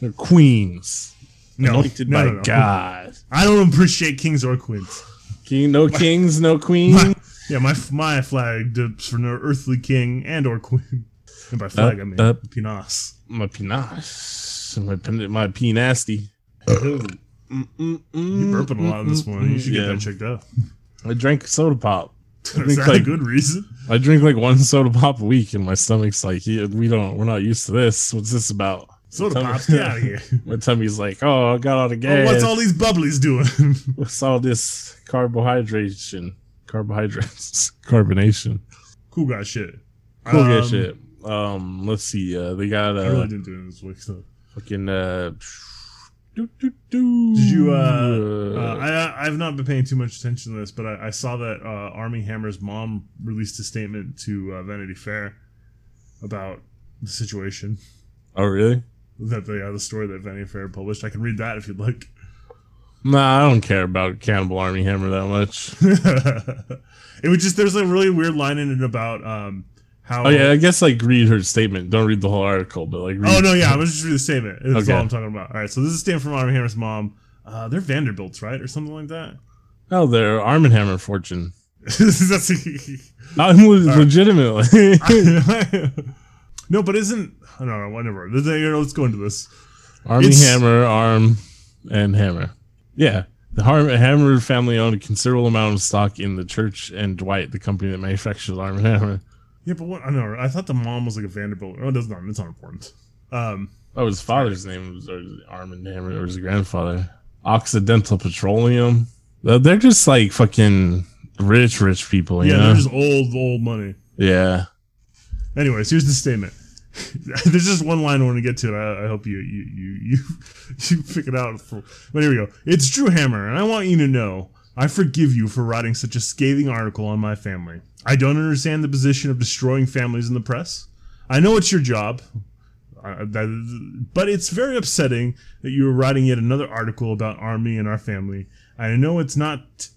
they're queens. No, anointed no, by no, no. God. I don't appreciate kings or queens. King, no kings, no queens. My, yeah, my my flag dips for no earthly king and or queen. And by flag, I mean uh, penis. My penis, my pen, my p nasty. You're burping a lot this morning. You should get Yeah. that checked out. I drank soda pop. I Is drink that a like good reason? I drink like one soda pop a week, and my stomach's like, yeah, we don't, we're not used to this. What's this about? Soda Tell me- pops, get out of here. My tummy's like, oh, I got all the Oh, gas. what's all these bubblies doing? What's all this carbohydration? Carbohydrates, carbonation. cool guy shit. Cool Um, good shit. Um, let's see. Uh, they got I really uh, didn't do this week. So. fucking uh. doo, doo, doo. Did you? Uh, uh, I I've not been paying too much attention to this, but I, I saw that uh, Armie Hammer's mom released a statement to uh, Vanity Fair about the situation. oh really? That the uh, the story that Vanity Fair published. I can read that if you'd like. Nah, I don't care about Cannibal Armie Hammer that much. it was just there's a really weird line in it about um how. Oh yeah, I guess like read her statement. Don't read the whole article, but like. Read Oh no, yeah, I was just reading the statement. That's Okay. all I'm talking about. All right, so this is a statement from Armie Hammer's mom. Uh, they're Vanderbilts, right, or something like that. Oh, they're Arm and Hammer fortune. That's- I'm le- legitimately. no, but isn't I don't know, whatever. Let's go into this. Armie It's- Hammer, Arm, and Hammer. Yeah. The Har- Hammer family owned a considerable amount of stock in the Church and Dwight, the company that manufactures Arm and Hammer. Yeah, but what I know. I thought the mom was like a Vanderbilt. Oh, it doesn't. It's not important. Um, Oh, his father's name was or Armand Hammer, or his grandfather. Occidental Petroleum. They're just like fucking rich, rich people, you yeah, know? they're just old, old money. yeah. Anyways, here's the statement. There's just one line I want to get to, and I, I hope you you you you you pick it out. For, but here we go. It's Drew Hammer, and I want you to know I forgive you for writing such a scathing article on my family. I don't understand the position of destroying families in the press. I know it's your job, uh, but it's very upsetting that you are writing yet another article about Armie and our family. I know it's not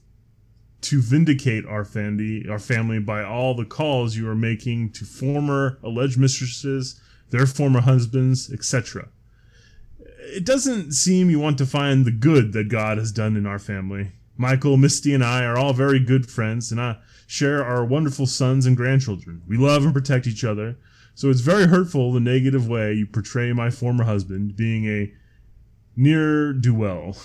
to vindicate our family, our family by all the calls you are making to former alleged mistresses, their former husbands, etc. It doesn't seem you want to find the good that God has done in our family. Michael, Misty, and I are all very good friends, and I share our wonderful sons and grandchildren. We love and protect each other. So it's very hurtful the negative way you portray my former husband being a near do well.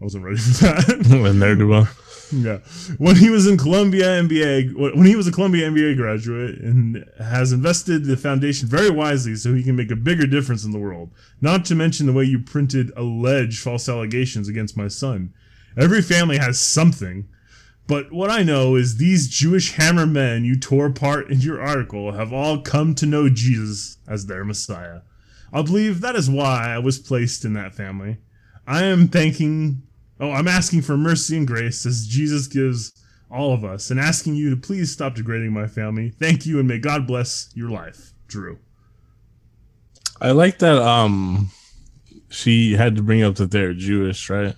I wasn't ready for that. and they're doing Yeah, when he was in Columbia MBA, when he was a Columbia MBA graduate, and has invested the foundation very wisely so he can make a bigger difference in the world. Not to mention the way you printed alleged false allegations against my son. Every family has something, but what I know is these Jewish hammer men you tore apart in your article have all come to know Jesus as their Messiah. I believe that is why I was placed in that family. I am thanking, oh, I'm asking for mercy and grace as Jesus gives all of us, and asking you to please stop degrading my family. Thank you, and may God bless your life, Drew. I like that um she had to bring up that they're Jewish, right?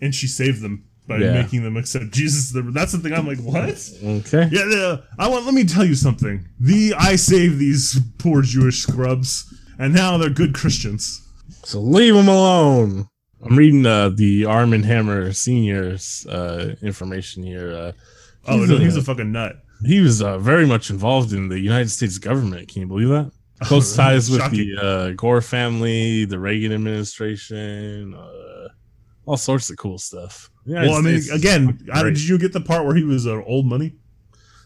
And she saved them by Yeah. making them accept Jesus. That's the thing. I'm like, what? Okay. Yeah, yeah. I want. Let me tell you something. The I saved these poor Jewish scrubs, and now they're good Christians. So leave them alone. I'm reading uh, the Armand Hammer Senior's uh, information here. Uh, Oh, he's no, a- he's a fucking nut. he was uh, very much involved in the United States government. Can you believe that? Close ties with Shocking. the uh, Gore family, the Reagan administration, uh, all sorts of cool stuff. United Well, I mean, again, I, did you get the part where he was uh, old money?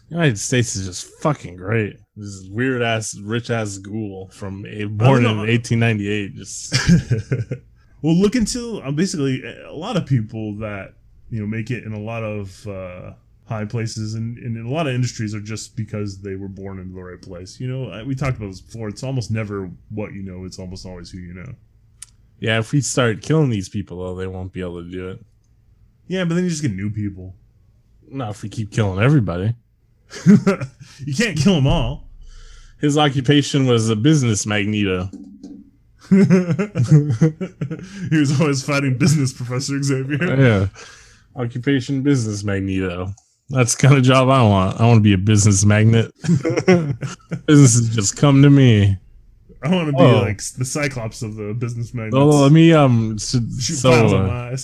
The United States is just fucking great. This weird ass, rich ass ghoul from a, born in 1898. Just well, look into uh, basically a lot of people that you know make it in a lot of uh, high places and, and in a lot of industries are just because they were born in the right place. You know, we talked about this before. It's almost never what you know; it's almost always who you know. Yeah. If we start killing these people, though, they won't be able to do it. Yeah, but then you just get new people. Not if we keep killing everybody. you can't kill them all. His occupation was a business magneto. he was always fighting business, Professor Xavier. Yeah. Occupation business magneto. That's the kind of job I want. I want to be a business magnet. Businesses just come to me. I want to be Oh. like the Cyclops of the business magnets. Oh, let me um. So, Shoot so, uh.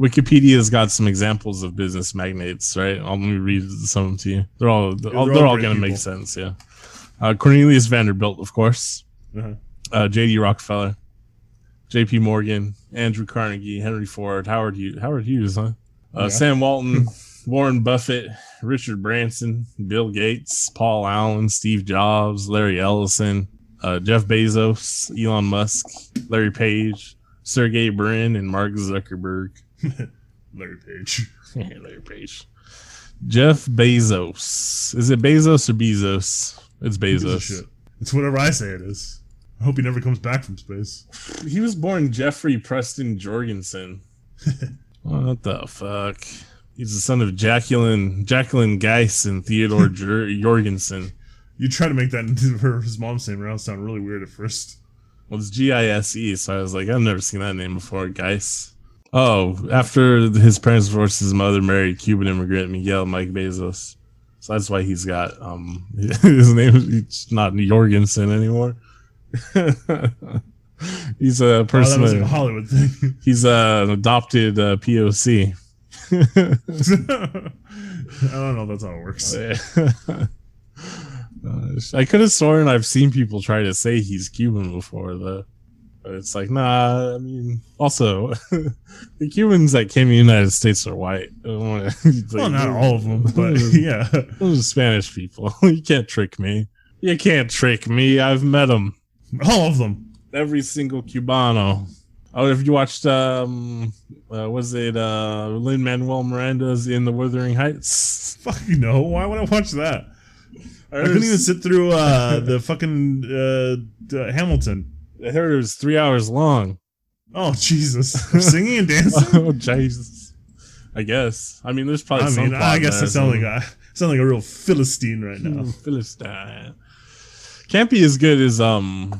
Wikipedia's got some examples of business magnates, right? I'll let me read some of them to you. They're all they're, all, they're they're all all gonna make sense. Yeah. Uh, Cornelius Vanderbilt, of course. Uh-huh. Uh, J.D. Rockefeller, J.P. Morgan, Andrew Carnegie, Henry Ford, Howard Hughes, Howard Hughes, huh? Uh, Yeah. Sam Walton, Warren Buffett, Richard Branson, Bill Gates, Paul Allen, Steve Jobs, Larry Ellison, uh, Jeff Bezos, Elon Musk, Larry Page, Sergey Brin, and Mark Zuckerberg. Larry Page. Larry Page. Jeff Bezos. Is it Bezos or Bezos? It's Who gives a Bezos. It's whatever I say it is. I hope he never comes back from space. He was born Jeffrey Preston Jorgensen. what the fuck? He's the son of Jacqueline Jacqueline Gise and Theodore Jor- Jorgensen. You try to make that into her his mom's name around sound really weird at first. Well, it's G I S E, so I was like, I've never seen that name before, Gise. Oh, after his parents divorced, his mother married Cuban immigrant Miguel Mike Bezos. So that's why he's got um his name is not Jorgensen anymore. he's a Oh, that person. was like a Hollywood thing. he's uh, an adopted uh, POC. I don't know if that's how it works. I could have sworn I've seen people try to say he's Cuban before, though. But it's like, nah. I mean, also, the Cubans that came to the United States are white. Wanna- Well, not all of them, but yeah. Those are Spanish people. you can't trick me. You can't trick me. I've met them. All of them. Every single Cubano. Oh, have you watched? Um, uh, was it uh, Lin Manuel Miranda's In the Wuthering Heights? Fuck know. Why would I watch that? I couldn't even sit through uh, the fucking uh, uh, Hamilton. I heard it was three hours long. Oh Jesus! Singing and dancing. oh Jesus! I guess. I mean, there's probably I mean, I guess there, I sound like a sound like a real philistine right now. Philistine. Can't be as good as um.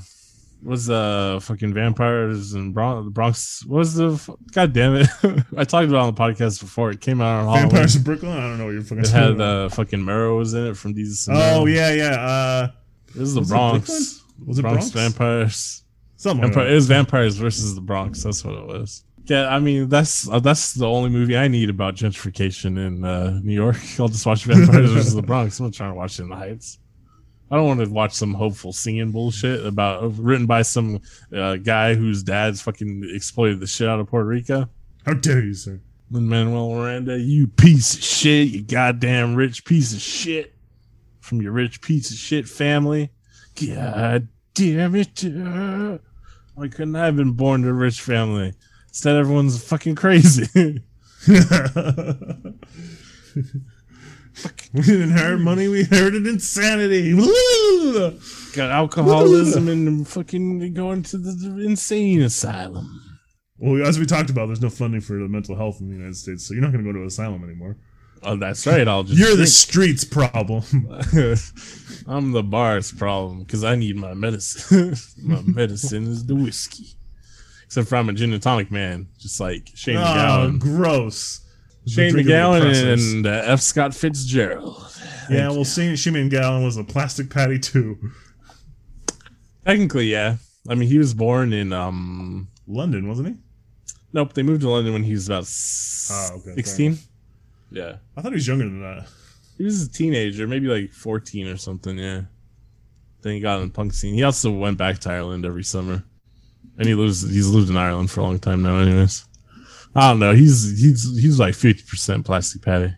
Was uh fucking vampires and Bron- Bronx? What was the f- god damn it? I talked about on the podcast before. It came out on Vampires of Brooklyn. I don't know what you're fucking. It had uh fucking Mero was in it from and oh yeah, yeah. Uh, This is the Was it Bronx. Was it Bronx, Bronx? vampires? something. Vampire, it was vampires versus the Bronx. That's what it was. Yeah, I mean that's uh, that's the only movie I need about gentrification in uh, New York. I'll just watch Vampires versus the Bronx. I'm not trying to watch it in the Heights. I don't want to watch some hopeful singing bullshit about written by some uh, guy whose dad's fucking exploited the shit out of Puerto Rico. How dare you, sir? Lin Manuel Miranda, you piece of shit, you goddamn rich piece of shit from your rich piece of shit family. God damn it. uh, Why couldn't I have been born to a rich family? Instead, everyone's fucking crazy. we didn't inherit money. We inherited insanity. Got alcoholism and fucking going to the, insane asylum. Well, as we talked about, there's no funding for the mental health in the United States, so you're not going to go to an asylum anymore. Oh, that's right. I'll just. You're the streets problem. I'm the bar's problem because I need my medicine. my medicine is the whiskey. Except for I'm a gin and tonic man, just like Shane ah, oh, MacGowan. gross. Shane MacGowan and uh, F. Scott Fitzgerald. yeah, well, Shane Shimmy Gallon was a plastic patty too. Technically, yeah. I mean, he was born in um. London, wasn't he? Nope, they moved to London when he was about s- Oh, okay, 16. Yeah, I thought he was younger than that. he was a teenager, maybe like 14 or something. Yeah. Then he got in the punk scene. He also went back to Ireland every summer, and he lives. He's lived in Ireland for a long time now. Anyways, I don't know. He's he's he's like 50 percent plastic patty.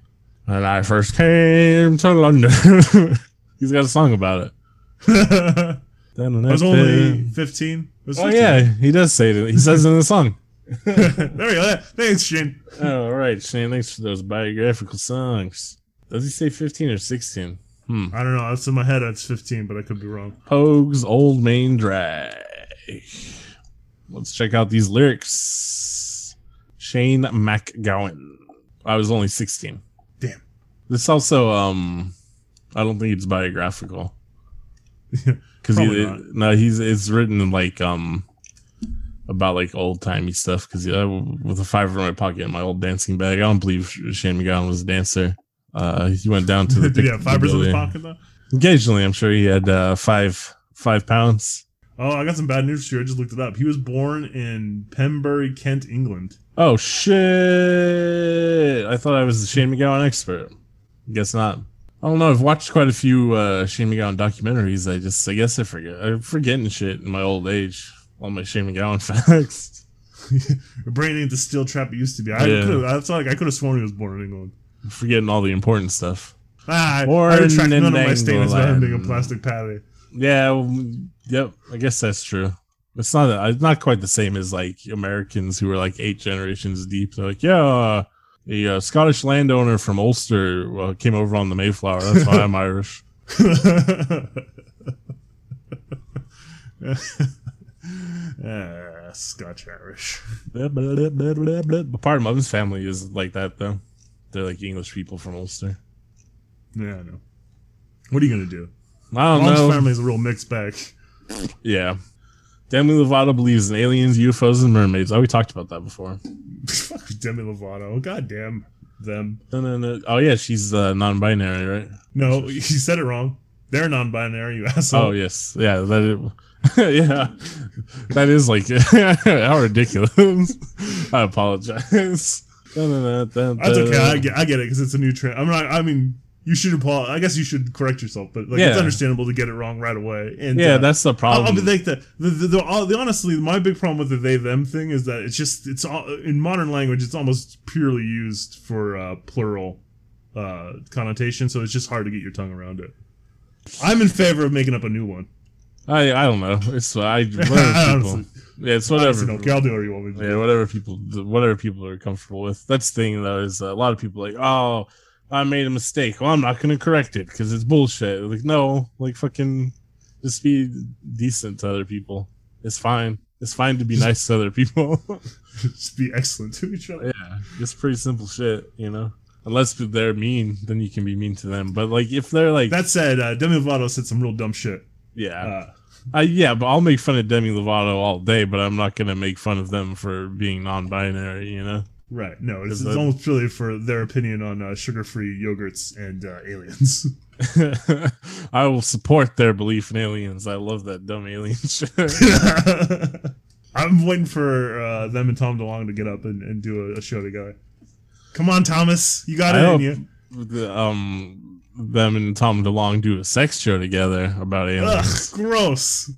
When I first came to London, he's got a song about it. I was only 15. It was Oh 15. yeah, he does say it. He says it in the song. there we go. Thanks, Shane. All right, Shane. Thanks for those biographical songs. Does he say 15 or 16? Hmm. I don't know. That's in my head. That's 15, but I could be wrong. Pogue's Old Main Drag. Let's check out these lyrics. Shane MacGowan. I was only 16. Damn. This also, um, I don't think it's biographical. because he not. no he's it's written in like um about like old timey stuff because yeah, with a fiver in my pocket and my old dancing bag, I don't believe Shane MacGowan was a dancer. Uh, he went down to the Did he have fibers in his pocket though? Occasionally, I'm sure he had uh, five five pounds. Oh, I got some bad news for you. I just looked it up. He was born in Pembury, Kent, England. Oh shit! I thought I was the Shane MacGowan expert. Guess not. I don't know. I've watched quite a few uh, Shane MacGowan documentaries. I just, I guess I forget. I'm forgetting shit in my old age. All my Shane MacGowan facts. Your brain ain't the steel trap it used to be. I Yeah. could've, I like I could have sworn he was born in England. I'm forgetting all the important stuff. Ah, I- Born I retract none of my statements about him being a plastic patty. Yeah. well, Yep. I guess that's true. It's not. It's not quite the same as like Americans who are like eight generations deep. They're like, yeah, uh, a uh, Scottish landowner from Ulster uh, came over on the Mayflower. That's why I'm Irish. Ah, Scotch Irish. Part of Mum's family is like that though. They're like English people from Ulster. Yeah, I know. What are you gonna do? I don't Mom's know. family is a real mixed bag. Yeah. Demi Lovato believes in aliens, UFOs, and mermaids. Oh, we talked about that before. Fuck Demi Lovato. God damn them. No, no, no. Oh yeah, she's uh, non-binary, right? No, you said it wrong. They're non-binary, you asshole. Oh yes, yeah. That is, yeah, that is like how ridiculous. I apologize. That's okay. I get, I get it because it's a new trend. I'm not. I mean, you should apologize. I guess you should correct yourself, but like it's understandable to get it wrong right away. And Yeah, uh, that's the I'll, problem. I'll be like the the, the, the, the honestly, my big problem with the they them thing is that it's just it's all, in modern language. It's almost purely used for uh, plural uh, connotation, so it's just hard to get your tongue around it. I'm in favor of making up a new one. I I don't know. It's I whatever I honestly- Yeah, it's whatever. don't. I'll do whatever you want me to do. Yeah, whatever people, whatever people are comfortable with. That's the thing though is a lot of people like, oh, I made a mistake. Well, I'm not gonna correct it because it's bullshit. Like, no, like fucking, just be decent to other people. It's fine. It's fine to be nice to other people. just be excellent to each other. yeah, it's pretty simple shit, you know. Unless they're mean, then you can be mean to them. But like, if they're like, That said, uh, Demi Lovato said some real dumb shit. yeah, Uh, I, yeah, but I'll make fun of Demi Lovato all day, but I'm not gonna make fun of them for being non-binary, you know. Right. No, it's, Is it's almost purely for their opinion on uh, sugar-free yogurts and uh, aliens. I will support their belief in aliens. I love that dumb alien shit. I'm waiting for uh, them and Tom DeLonge to get up and, and do a, a show together. Come on, Thomas, you got I it in you. the, um, them and Tom DeLonge do a sex show together about aliens. Ugh, aliens. gross.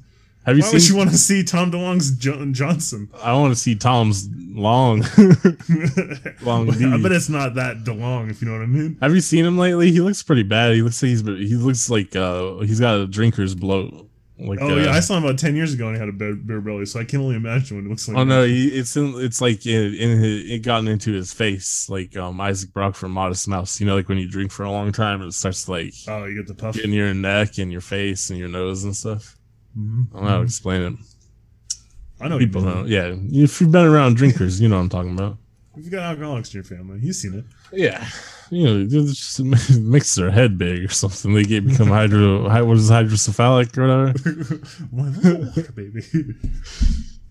Have you Why would seen? you want to see Tom DeLonge's John Johnson? I want to see Tom's long, long. I D. bet it's not that DeLonge, if you know what I mean. Have you seen him lately? He looks pretty bad. He looks like he's he looks like uh he's got a drinker's bloat. Like Oh uh, yeah, I saw him about ten years ago and he had a beer, beer belly, so I can only imagine what it looks like. Oh no, he, it's in, it's like in, in his, it gotten into his face, like um Isaac Brock from Modest Mouse. You know, like when you drink for a long time, it starts like Oh, you get the puff. in your neck and your face and your nose and stuff. Mhm. I don't know how to explain it. I know People know. Yeah, if you've been around drinkers, you know what I'm talking about. If you've got alcoholics in your family. You've seen it. Yeah, you know, it just makes their head big or something. They get become hydro. hy- What is hydrocephalic or whatever? Baby.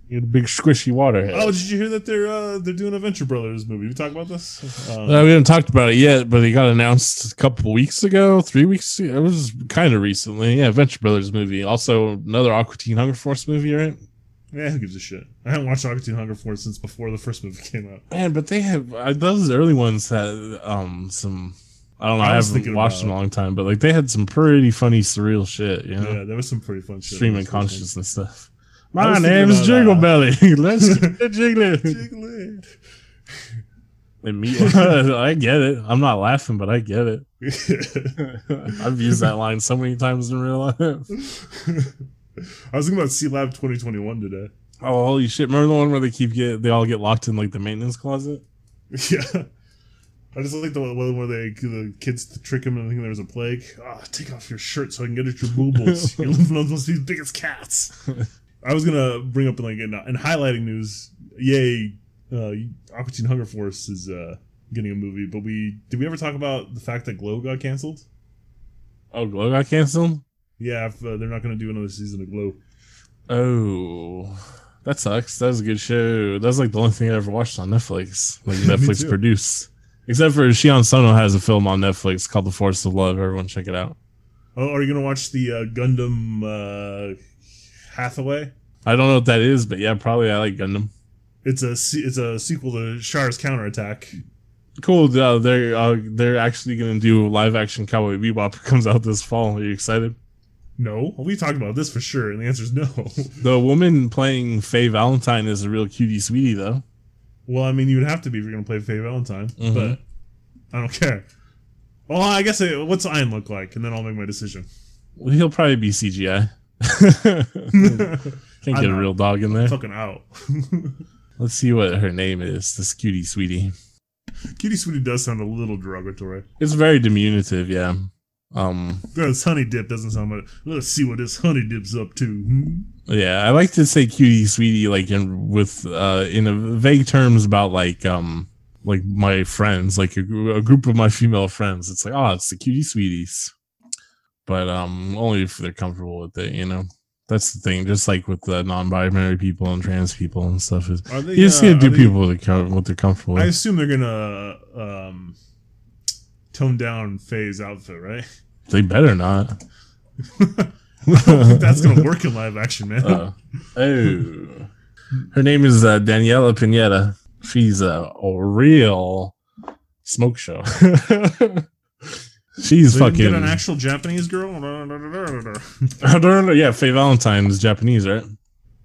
You get a big squishy water head. Oh, did you hear that they're uh, they're doing a Venture Brothers movie? We talk about this. Uh, Uh, we haven't talked about it yet, but it got announced a couple weeks ago, three weeks. Ago. It was kind of recently. Yeah, Venture Brothers movie. Also, another Aqua Teen Hunger Force movie, right? yeah, who gives a shit? I haven't watched Aqua Teen Hunger Force since before the first movie came out. Man, but they have uh, those early ones had um some. I don't know. I I, haven't watched them a long time, but like they had some pretty funny, surreal shit. You know, Yeah, there was some pretty fun shit. stream in of this consciousness stuff. My name is Jiggle uh, Belly. Let's get it jiggling. Jiggle And me, I get it. I'm not laughing, but I get it. I've used that line so many times in real life. I was thinking about Sealab 2021 today. Oh holy shit! Remember the one where they keep get they all get locked in like the maintenance closet? Yeah. I just like the one where they the kids trick him and think there was a plague. Ah, take off your shirt so I can get at your boobles. Your lymph nodes must be as big as cats. I was gonna bring up like in, in highlighting news. Yay! Uh, Aqua Teen Hunger Force is uh, getting a movie, but we did we ever talk about the fact that Glow got canceled? Oh, Glow got canceled. Yeah, if, uh, they're not to do another season of Glow. Oh, that sucks. That was a good show. That's like the only thing I ever watched on Netflix. Like Netflix produced. Except for Shion Sono has a film on Netflix called The Forest of Love. Everyone check it out. Oh, are you to watch the uh, Gundam uh, Hathaway? I don't know what that is, but yeah, probably I like Gundam. It's a it's a sequel to Char's counterattack. Cool. Uh, they're uh, they're actually gonna do live action Cowboy Bebop. Comes out this fall. Are you excited? No, we talked about this for sure, and the answer is no. The woman playing Faye Valentine is a real cutie sweetie, though. well, I mean, you would have to be if you're going to play Faye Valentine, Mhm. but I don't care. Well, I guess what's Ein look like, and then I'll make my decision. Well, he'll probably be CGI. Can't get a real dog in there. Fucking out. Let's see what her name is. This cutie sweetie. Cutie Sweetie does sound a little derogatory. It's very diminutive, yeah. Um, This honey dip doesn't sound much. Let's see what this honey dip's up to. Hmm? yeah, I like to say cutie sweetie like in with uh in a vague terms about like um like my friends, like a, a group of my female friends. It's like, oh, it's the cutie sweeties. But um only if they're comfortable with it, you know. That's the thing. Just like with the non-binary people and trans people and stuff, is Are they? you just uh, gotta do they- people com- what they're comfortable I assume they're gonna um, tone down Faye's outfit, right? They better not. I don't think that's gonna work in live action, man. Uh, oh, her name is uh, Daniela Pineda. She's a, a real smoke show. She's They fucking. get an actual Japanese girl. I don't know. Yeah, Faye Valentine is Japanese, right?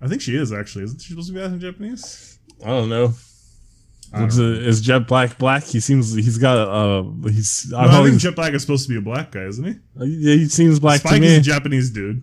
I think she is actually. Isn't she supposed to be acting Japanese? I don't know. I Is, don't uh, is Jet Black black? He seems he's got uh he's No, I, think Jet Black is supposed to be a black guy, isn't he? yeah, he seems black Spike to is a. Japanese dude.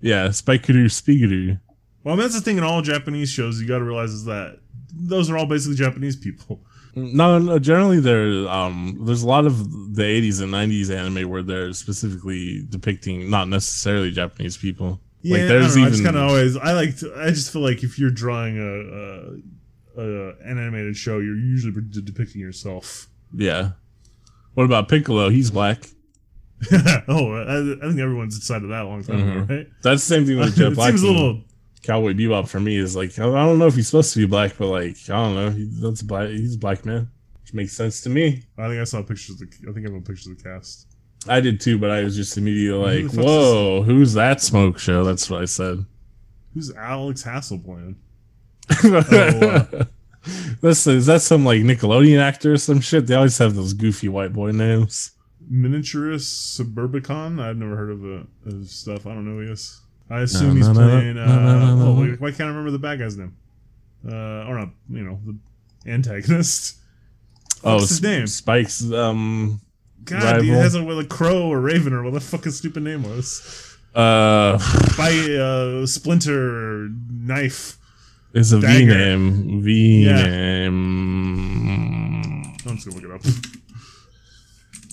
yeah, Spikeroo Spigeroo. Well, I mean, that's the thing in all Japanese shows. You got to realize is that those are all basically Japanese people. No, no. Generally, there um, there's a lot of the '80s and '90s anime where they're specifically depicting not necessarily Japanese people. Yeah, like I, there's I just kind of always. I like. To, I just feel like if you're drawing a, a, a an animated show, you're usually de- depicting yourself. yeah. What about Piccolo? He's black. oh, I, I think everyone's decided that a long time Mhm. ago, right? That's the same thing with Jet Black. seems a little. Cowboy Bebop for me is like I don't know if he's supposed to be black, but like I don't know. He, that's black. He's a black man, which makes sense to me. I think I saw pictures of the. I think I have pictures of the cast. I did too, but I was just immediately like, "Whoa, who's that smoke show?" That's what I said. Who's Alex Hassell playing? uh, That's is that some like Nickelodeon actor or some shit? They always have those goofy white boy names. Miniaturist Suburbicon. I've never heard of it of stuff. I don't know who he is. I assume No, he's no, playing. no, Uh, oh, wait, why can't I remember the bad guy's name? Uh, or not? You know, the antagonist. Oh, his name? Spike's um God, he rival. has a with a crow or raven or what the fuck his stupid name was. uh By uh, Splinter Knife. is a V Dagger. name. V Yeah. name I'm just gonna look it up.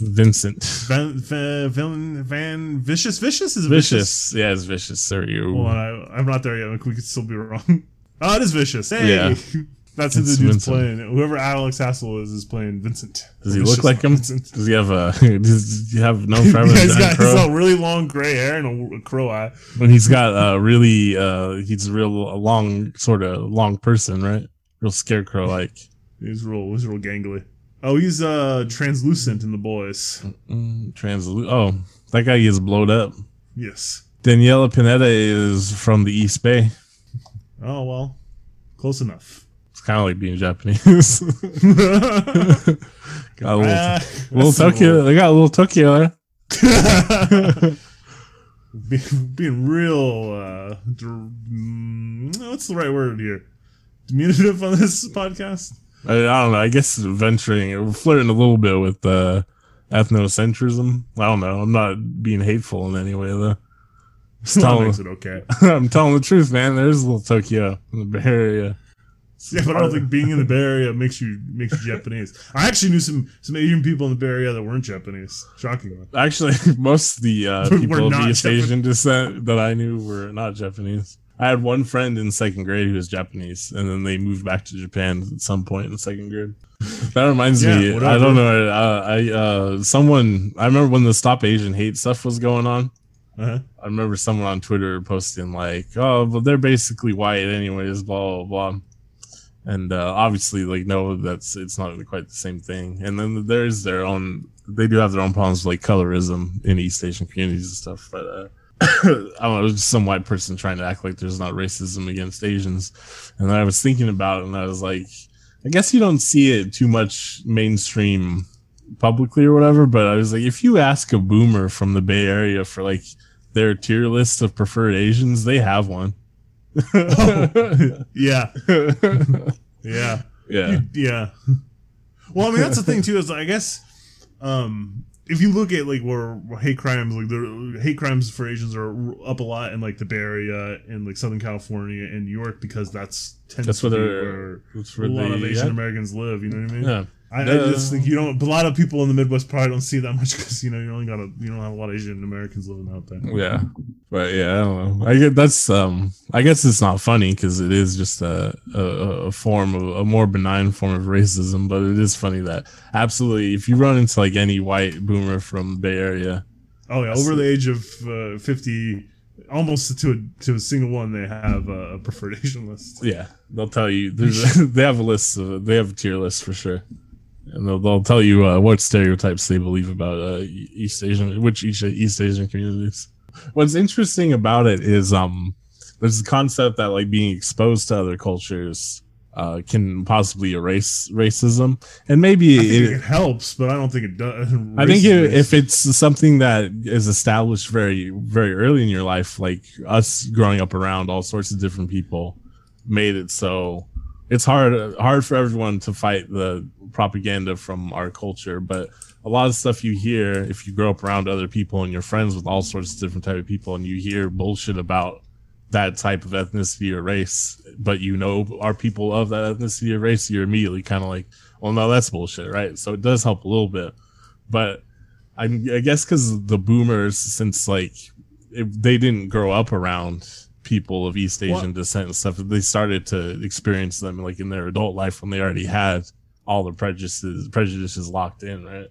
Vincent. Van Van Van, Van Vicious Vicious is vicious. Vicious. Yeah, it's vicious. Sorry. you. on, I, I'm not there yet. We could still be wrong. Oh, it is vicious. Hey, Yeah. that's who the dude's Vincent. playing. Whoever Alex Hassell is is playing Vincent. Does he Vicious look like him? Vincent. Does he have a? Does he have no forever? Yeah, he's got he's Crow? got really long gray hair and a, a crow eye. When he's got a really uh he's a real a long sort of long person, right? Real scarecrow like. He's real, he's real gangly. Oh, he's uh translucent in the boys. Mm, translu- Oh, that guy gets blowed up. Yes. Daniela Pineda is from the East Bay. Oh well, close enough. It's kind of like being Japanese. got a little, Ah, little Tokyo. They got a little Tokyo there. Being real uh dr- mm, what's the right word here diminutive on this podcast I, I don't know. I guess venturing, flirting a little bit with uh, ethnocentrism. I don't know. I'm not being hateful in any way though. Telling, makes it okay I'm telling the truth, man. There's a little Tokyo in the Bay Area. yeah but i don't think being in the bay area makes you makes you japanese i actually knew some some asian people in the bay area that weren't japanese shockingly Actually, most of the uh, people of East Japanese. Asian descent that I knew were not Japanese. I had one friend in second grade who was Japanese, and then they moved back to Japan at some point in second grade. That reminds Yeah, me. whatever. I don't know. Uh, I uh, someone I remember when the Stop Asian Hate stuff was going on. Uh-huh. I remember someone on Twitter posting like, "Oh, but they're basically white anyways." Blah blah blah. And uh, obviously, like, no, that's it's not quite the same thing. And then there's their own. They do have their own problems with, like colorism in East Asian communities and stuff. But uh, I don't know, some white person trying to act like there's not racism against Asians. And I was thinking about it, and I was like, I guess you don't see it too much mainstream publicly or whatever. But I was like, if you ask a boomer from the Bay Area for like their tier list of preferred Asians, they have one. Yeah. Yeah. yeah. Yeah. Well, I mean that's the thing too. Is I guess um, if you look at like where hate crimes, like the hate crimes for Asians are up a lot in like the Bay Area and like Southern California and New York because that's tends That's to where be they're- where a where lot of Asian yeah. Americans live. You know what I mean? Yeah. I, I just think you don't. A lot of people in the Midwest probably don't see that much because you know you only got a you don't have a lot of Asian Americans living out there. Yeah, but yeah, I don't know. I get that's um. I guess it's not funny because it is just a, a a form of a more benign form of racism. But it is funny that absolutely, if you run into like any white boomer from the Bay Area, Oh yeah, over the age of uh, fifty, almost to a, to a single one, they have a preferred Asian list. yeah, they'll tell you there's they have a list. Of, they have a tier list for sure, and they'll they'll tell you uh, what stereotypes they believe about uh, East Asian, which East East Asian communities. What's interesting about it is um, there's the concept that like being exposed to other cultures uh, can possibly erase racism, and maybe it, it, helps, but I don't think it does. I think if, if it's something that is established very, very early in your life, like us growing up around all sorts of different people, made it so it's hard hard for everyone to fight the propaganda from our culture. But a lot of stuff you hear if you grow up around other people and you're friends with all sorts of different type of people, and you hear bullshit about that type of ethnicity or race, but you know are people of that ethnicity or race, you're immediately kind of like, well, no, that's bullshit, right? So it does help a little bit but I, I guess because the boomers, since like they didn't grow up around people of East Asian Well- descent and stuff, they started to experience them like in their adult life when they already had all the prejudices prejudices locked in, right?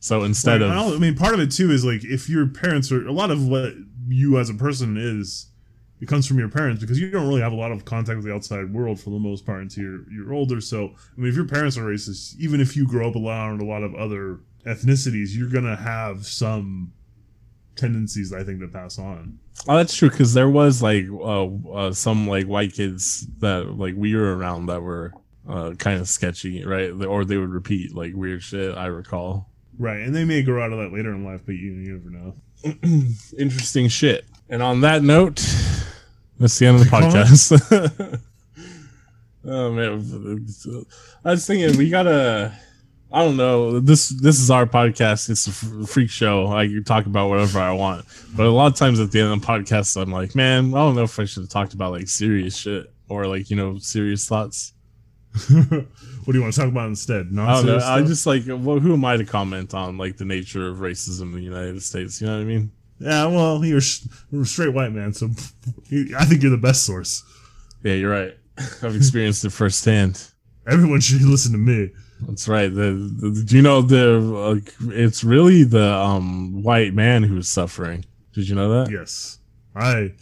So instead Like, of I, I mean, part of it too is like if your parents are a lot of what you as a person is, it comes from your parents because you don't really have a lot of contact with the outside world for the most part until you're you're older. So I mean, if your parents are racist, even if you grow up around a lot of other ethnicities, you're gonna have some tendencies I think to pass on. Oh, that's true. Because there was like uh, uh, some like white kids that like we were around that were uh, kind of sketchy, right? Or they would repeat like weird shit. I recall. Right, and they may grow out of that later in life, but you, you never know. Interesting shit. And on that note, that's the end of the podcast. oh man, I was thinking we gotta. I don't know. This this is our podcast. It's a freak show. I can talk about whatever I want. But a lot of times at the end of the podcast, I'm like, man, I don't know if I should have talked about like serious shit or like you know serious thoughts. what do you want to talk about instead? I don't know. Non-serious I stuff? just like, well, who am I to comment on like the nature of racism in the United States? You know what I mean? yeah. Well, you're, you're a straight white man, so I think you're the best source. Yeah, you're right. I've experienced it firsthand. Everyone should listen to me. That's right. The, the do you know the like it's really the um white man who's suffering. Did you know that? Yes, I.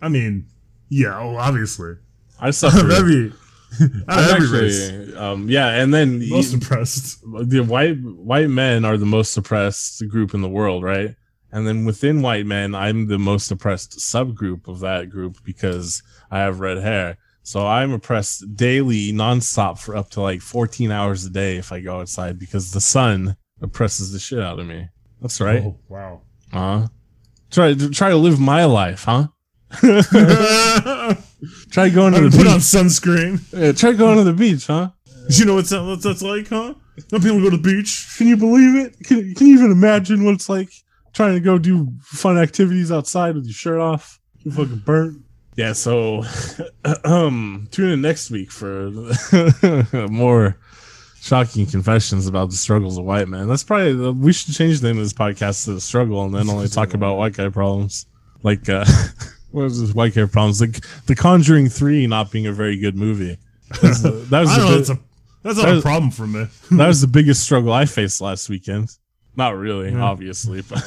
I mean, yeah. Oh, obviously. I suffer. every, I'm every race, actually, um, yeah, and then most impressed. the white white men are the most oppressed group in the world, right? And then within white men, I'm the most oppressed subgroup of that group because I have red hair. So I'm oppressed daily, nonstop for up to like 14 hours a day if I go outside because the sun oppresses the shit out of me. That's right. Oh, wow. Uh-huh. Try try to live my life, huh? try going to the put on sunscreen. Yeah, try going to the beach, huh? You know what's that, what's that's like, huh? Some people go to the beach. Can you believe it? Can, can you even imagine what it's like trying to go do fun activities outside with your shirt off? You fucking burnt. Yeah, so um tune in next week for more shocking confessions about the struggles of white men. That's probably the, we should change the name of this podcast to the struggle and then only talk about white guy problems. Like uh what was this white guy problems? Like The Conjuring 3 not being a very good movie. That's the- that was I know. bit- That's a that's not that a problem for me. that was the biggest struggle I faced last weekend. Not really, Yeah. obviously, but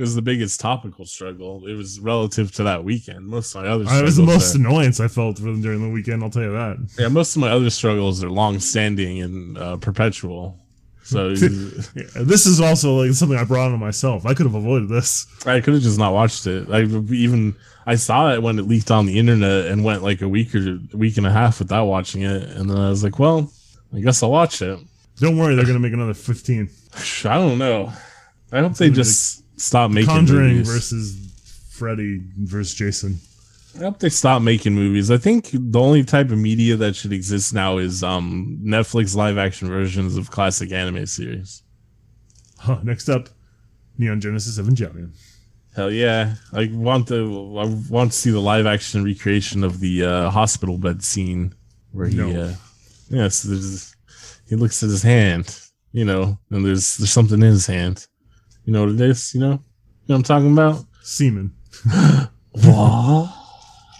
was the biggest topical struggle. It was relative to that weekend. Most of my other Uh, it was the struggles most are- annoyance I felt for- them during the weekend. I'll tell you that. yeah, most of my other struggles are long standing and uh, perpetual. So Yeah, this is also like something I brought on myself. I could have avoided this. I could have just not watched it. I even I saw it when it leaked on the internet and went like a week or week and a half without watching it, and then I was like, well, I guess I'll watch it. Don't worry, they're gonna make another fifteen. I don't know. I hope they gonna just stop making Conjuring movies. versus Freddy versus Jason. I hope they stop making movies. I think the only type of media that should exist now is um Netflix live action versions of classic anime series. Huh, next up, Neon Genesis Evangelion. Hell yeah! I want to. I want to see the live action recreation of the uh, hospital bed scene where he. No. Uh, yes, there's. He looks at his hand, you know, and there's there's something in his hand. You know what it is? You know, you know what I'm talking about. Semen. What?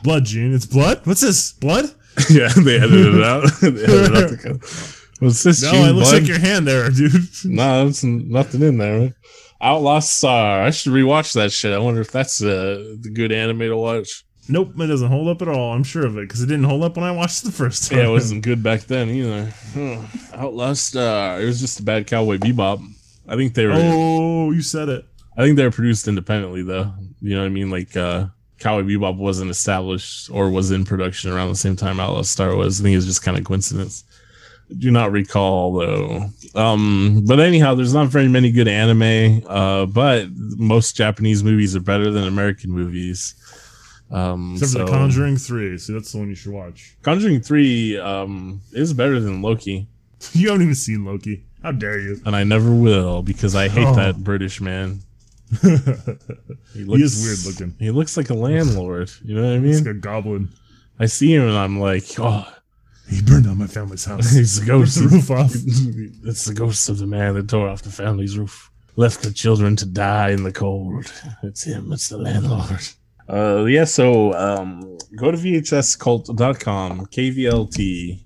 Blood, Gene. It's blood? What's this? Blood? yeah, they edited it out. they edited out the cut. What's this? No, Gene it looks Blood? like your hand there, dude. No, there's nothing in there. Right? Outlaw Star. I should rewatch that shit. I wonder if that's uh, the good anime to watch. Nope, it doesn't hold up at all. I'm sure of it because it didn't hold up when I watched it the first time. Yeah, it wasn't good back then either. Huh. Outlaw Star. It was just a bad Cowboy Bebop. I think they were. Oh, you said it. I think they were produced independently though. You know what I mean? Like uh, Cowboy Bebop wasn't established or was in production around the same time Outlaw Star was. I think it was just kind of coincidence. Do not recall though. Um, but anyhow, there's not very many good anime. Uh, but most Japanese movies are better than American movies. Um, Except for The Conjuring 3. See, that's the one you should watch. Conjuring Three um, is better than Loki. You haven't even seen Loki. How dare you? and I never will because I hate Oh. that British man. he He, looks, is weird looking. He looks like a landlord. You know what I He's mean? like a goblin. I see him and I'm like, oh, He burned down my family's house. he's the Ripped ghost. the roof off. it's the ghost of the man that tore off the family's roof, left the children to die in the cold. It's him. It's the landlord. Uh, yeah. So, um, go to vhscult.com, KVLT.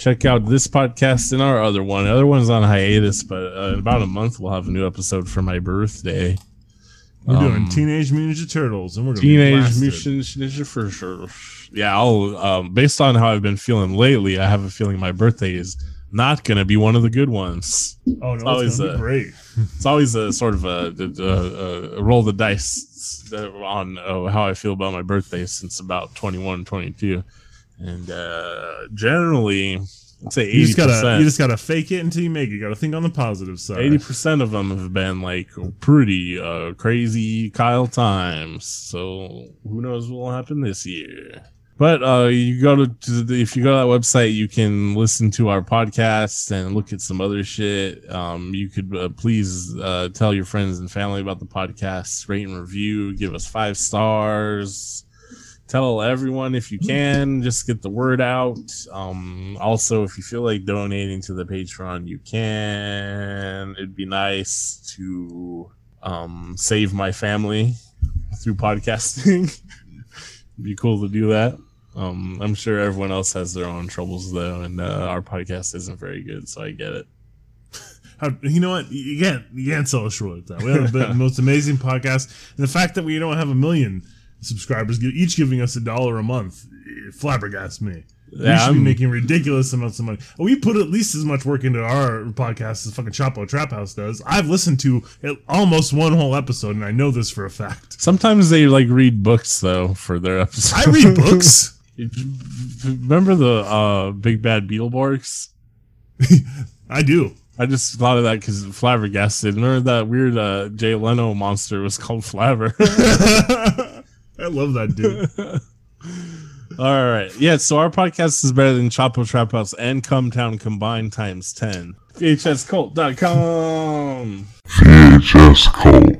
Check out this podcast and our other one. The other one's on hiatus, but uh, in about a month we'll have a new episode for my birthday. We're doing Um, Teenage Mutant Ninja Turtles, and we're gonna be Teenage. Mutant Ninja for sure. Yeah, I'll um, based on how I've been feeling lately, I have a feeling my birthday is not gonna be one of the good ones. Oh no, always it's a- be great. It's always a sort of a, a, a, a roll the dice on uh, how I feel about my birthday since about 21, 22. And uh, generally, I'd say You eighty just gotta you just gotta fake it until you make it. You gotta think on the positive side. Eighty percent of them have been like pretty uh, crazy Kyle times. So who knows what will happen this year? But uh, you go to, to the, if you go to that website, you can listen to our podcast and look at some other shit. Um, you could uh, please uh, tell your friends and family about the podcast, rate and review, give us five stars. Tell everyone if you can, just get the word out. Um, also, if you feel like donating to the Patreon, you can. It'd be nice to um, save my family through podcasting. It'd be cool to do that. Um, I'm sure everyone else has their own troubles though, and uh, our podcast isn't very good, so I get it. You know what? You can't you can't sell us short with that. We have the most amazing podcast, and the fact that we don't have a million subscribers, each giving us a dollar a month, it flabbergasts me. we should be I'm- making ridiculous amounts of money. We put at least as much work into our podcast as fucking Chapo Trap House does. I've listened to it- almost one whole episode, and I know this for a fact. Sometimes they like read books though for their episodes. I read books. Remember the uh, Big Bad Beetleborgs? I do. I just thought of that because flabbergasted. Remember that weird uh, Jay Leno monster was called Flabber. I love that dude. All right. Yeah, so our podcast is better than Chapo Trap House and Cum Town combined times 10. VHScult.com. VHS Cult.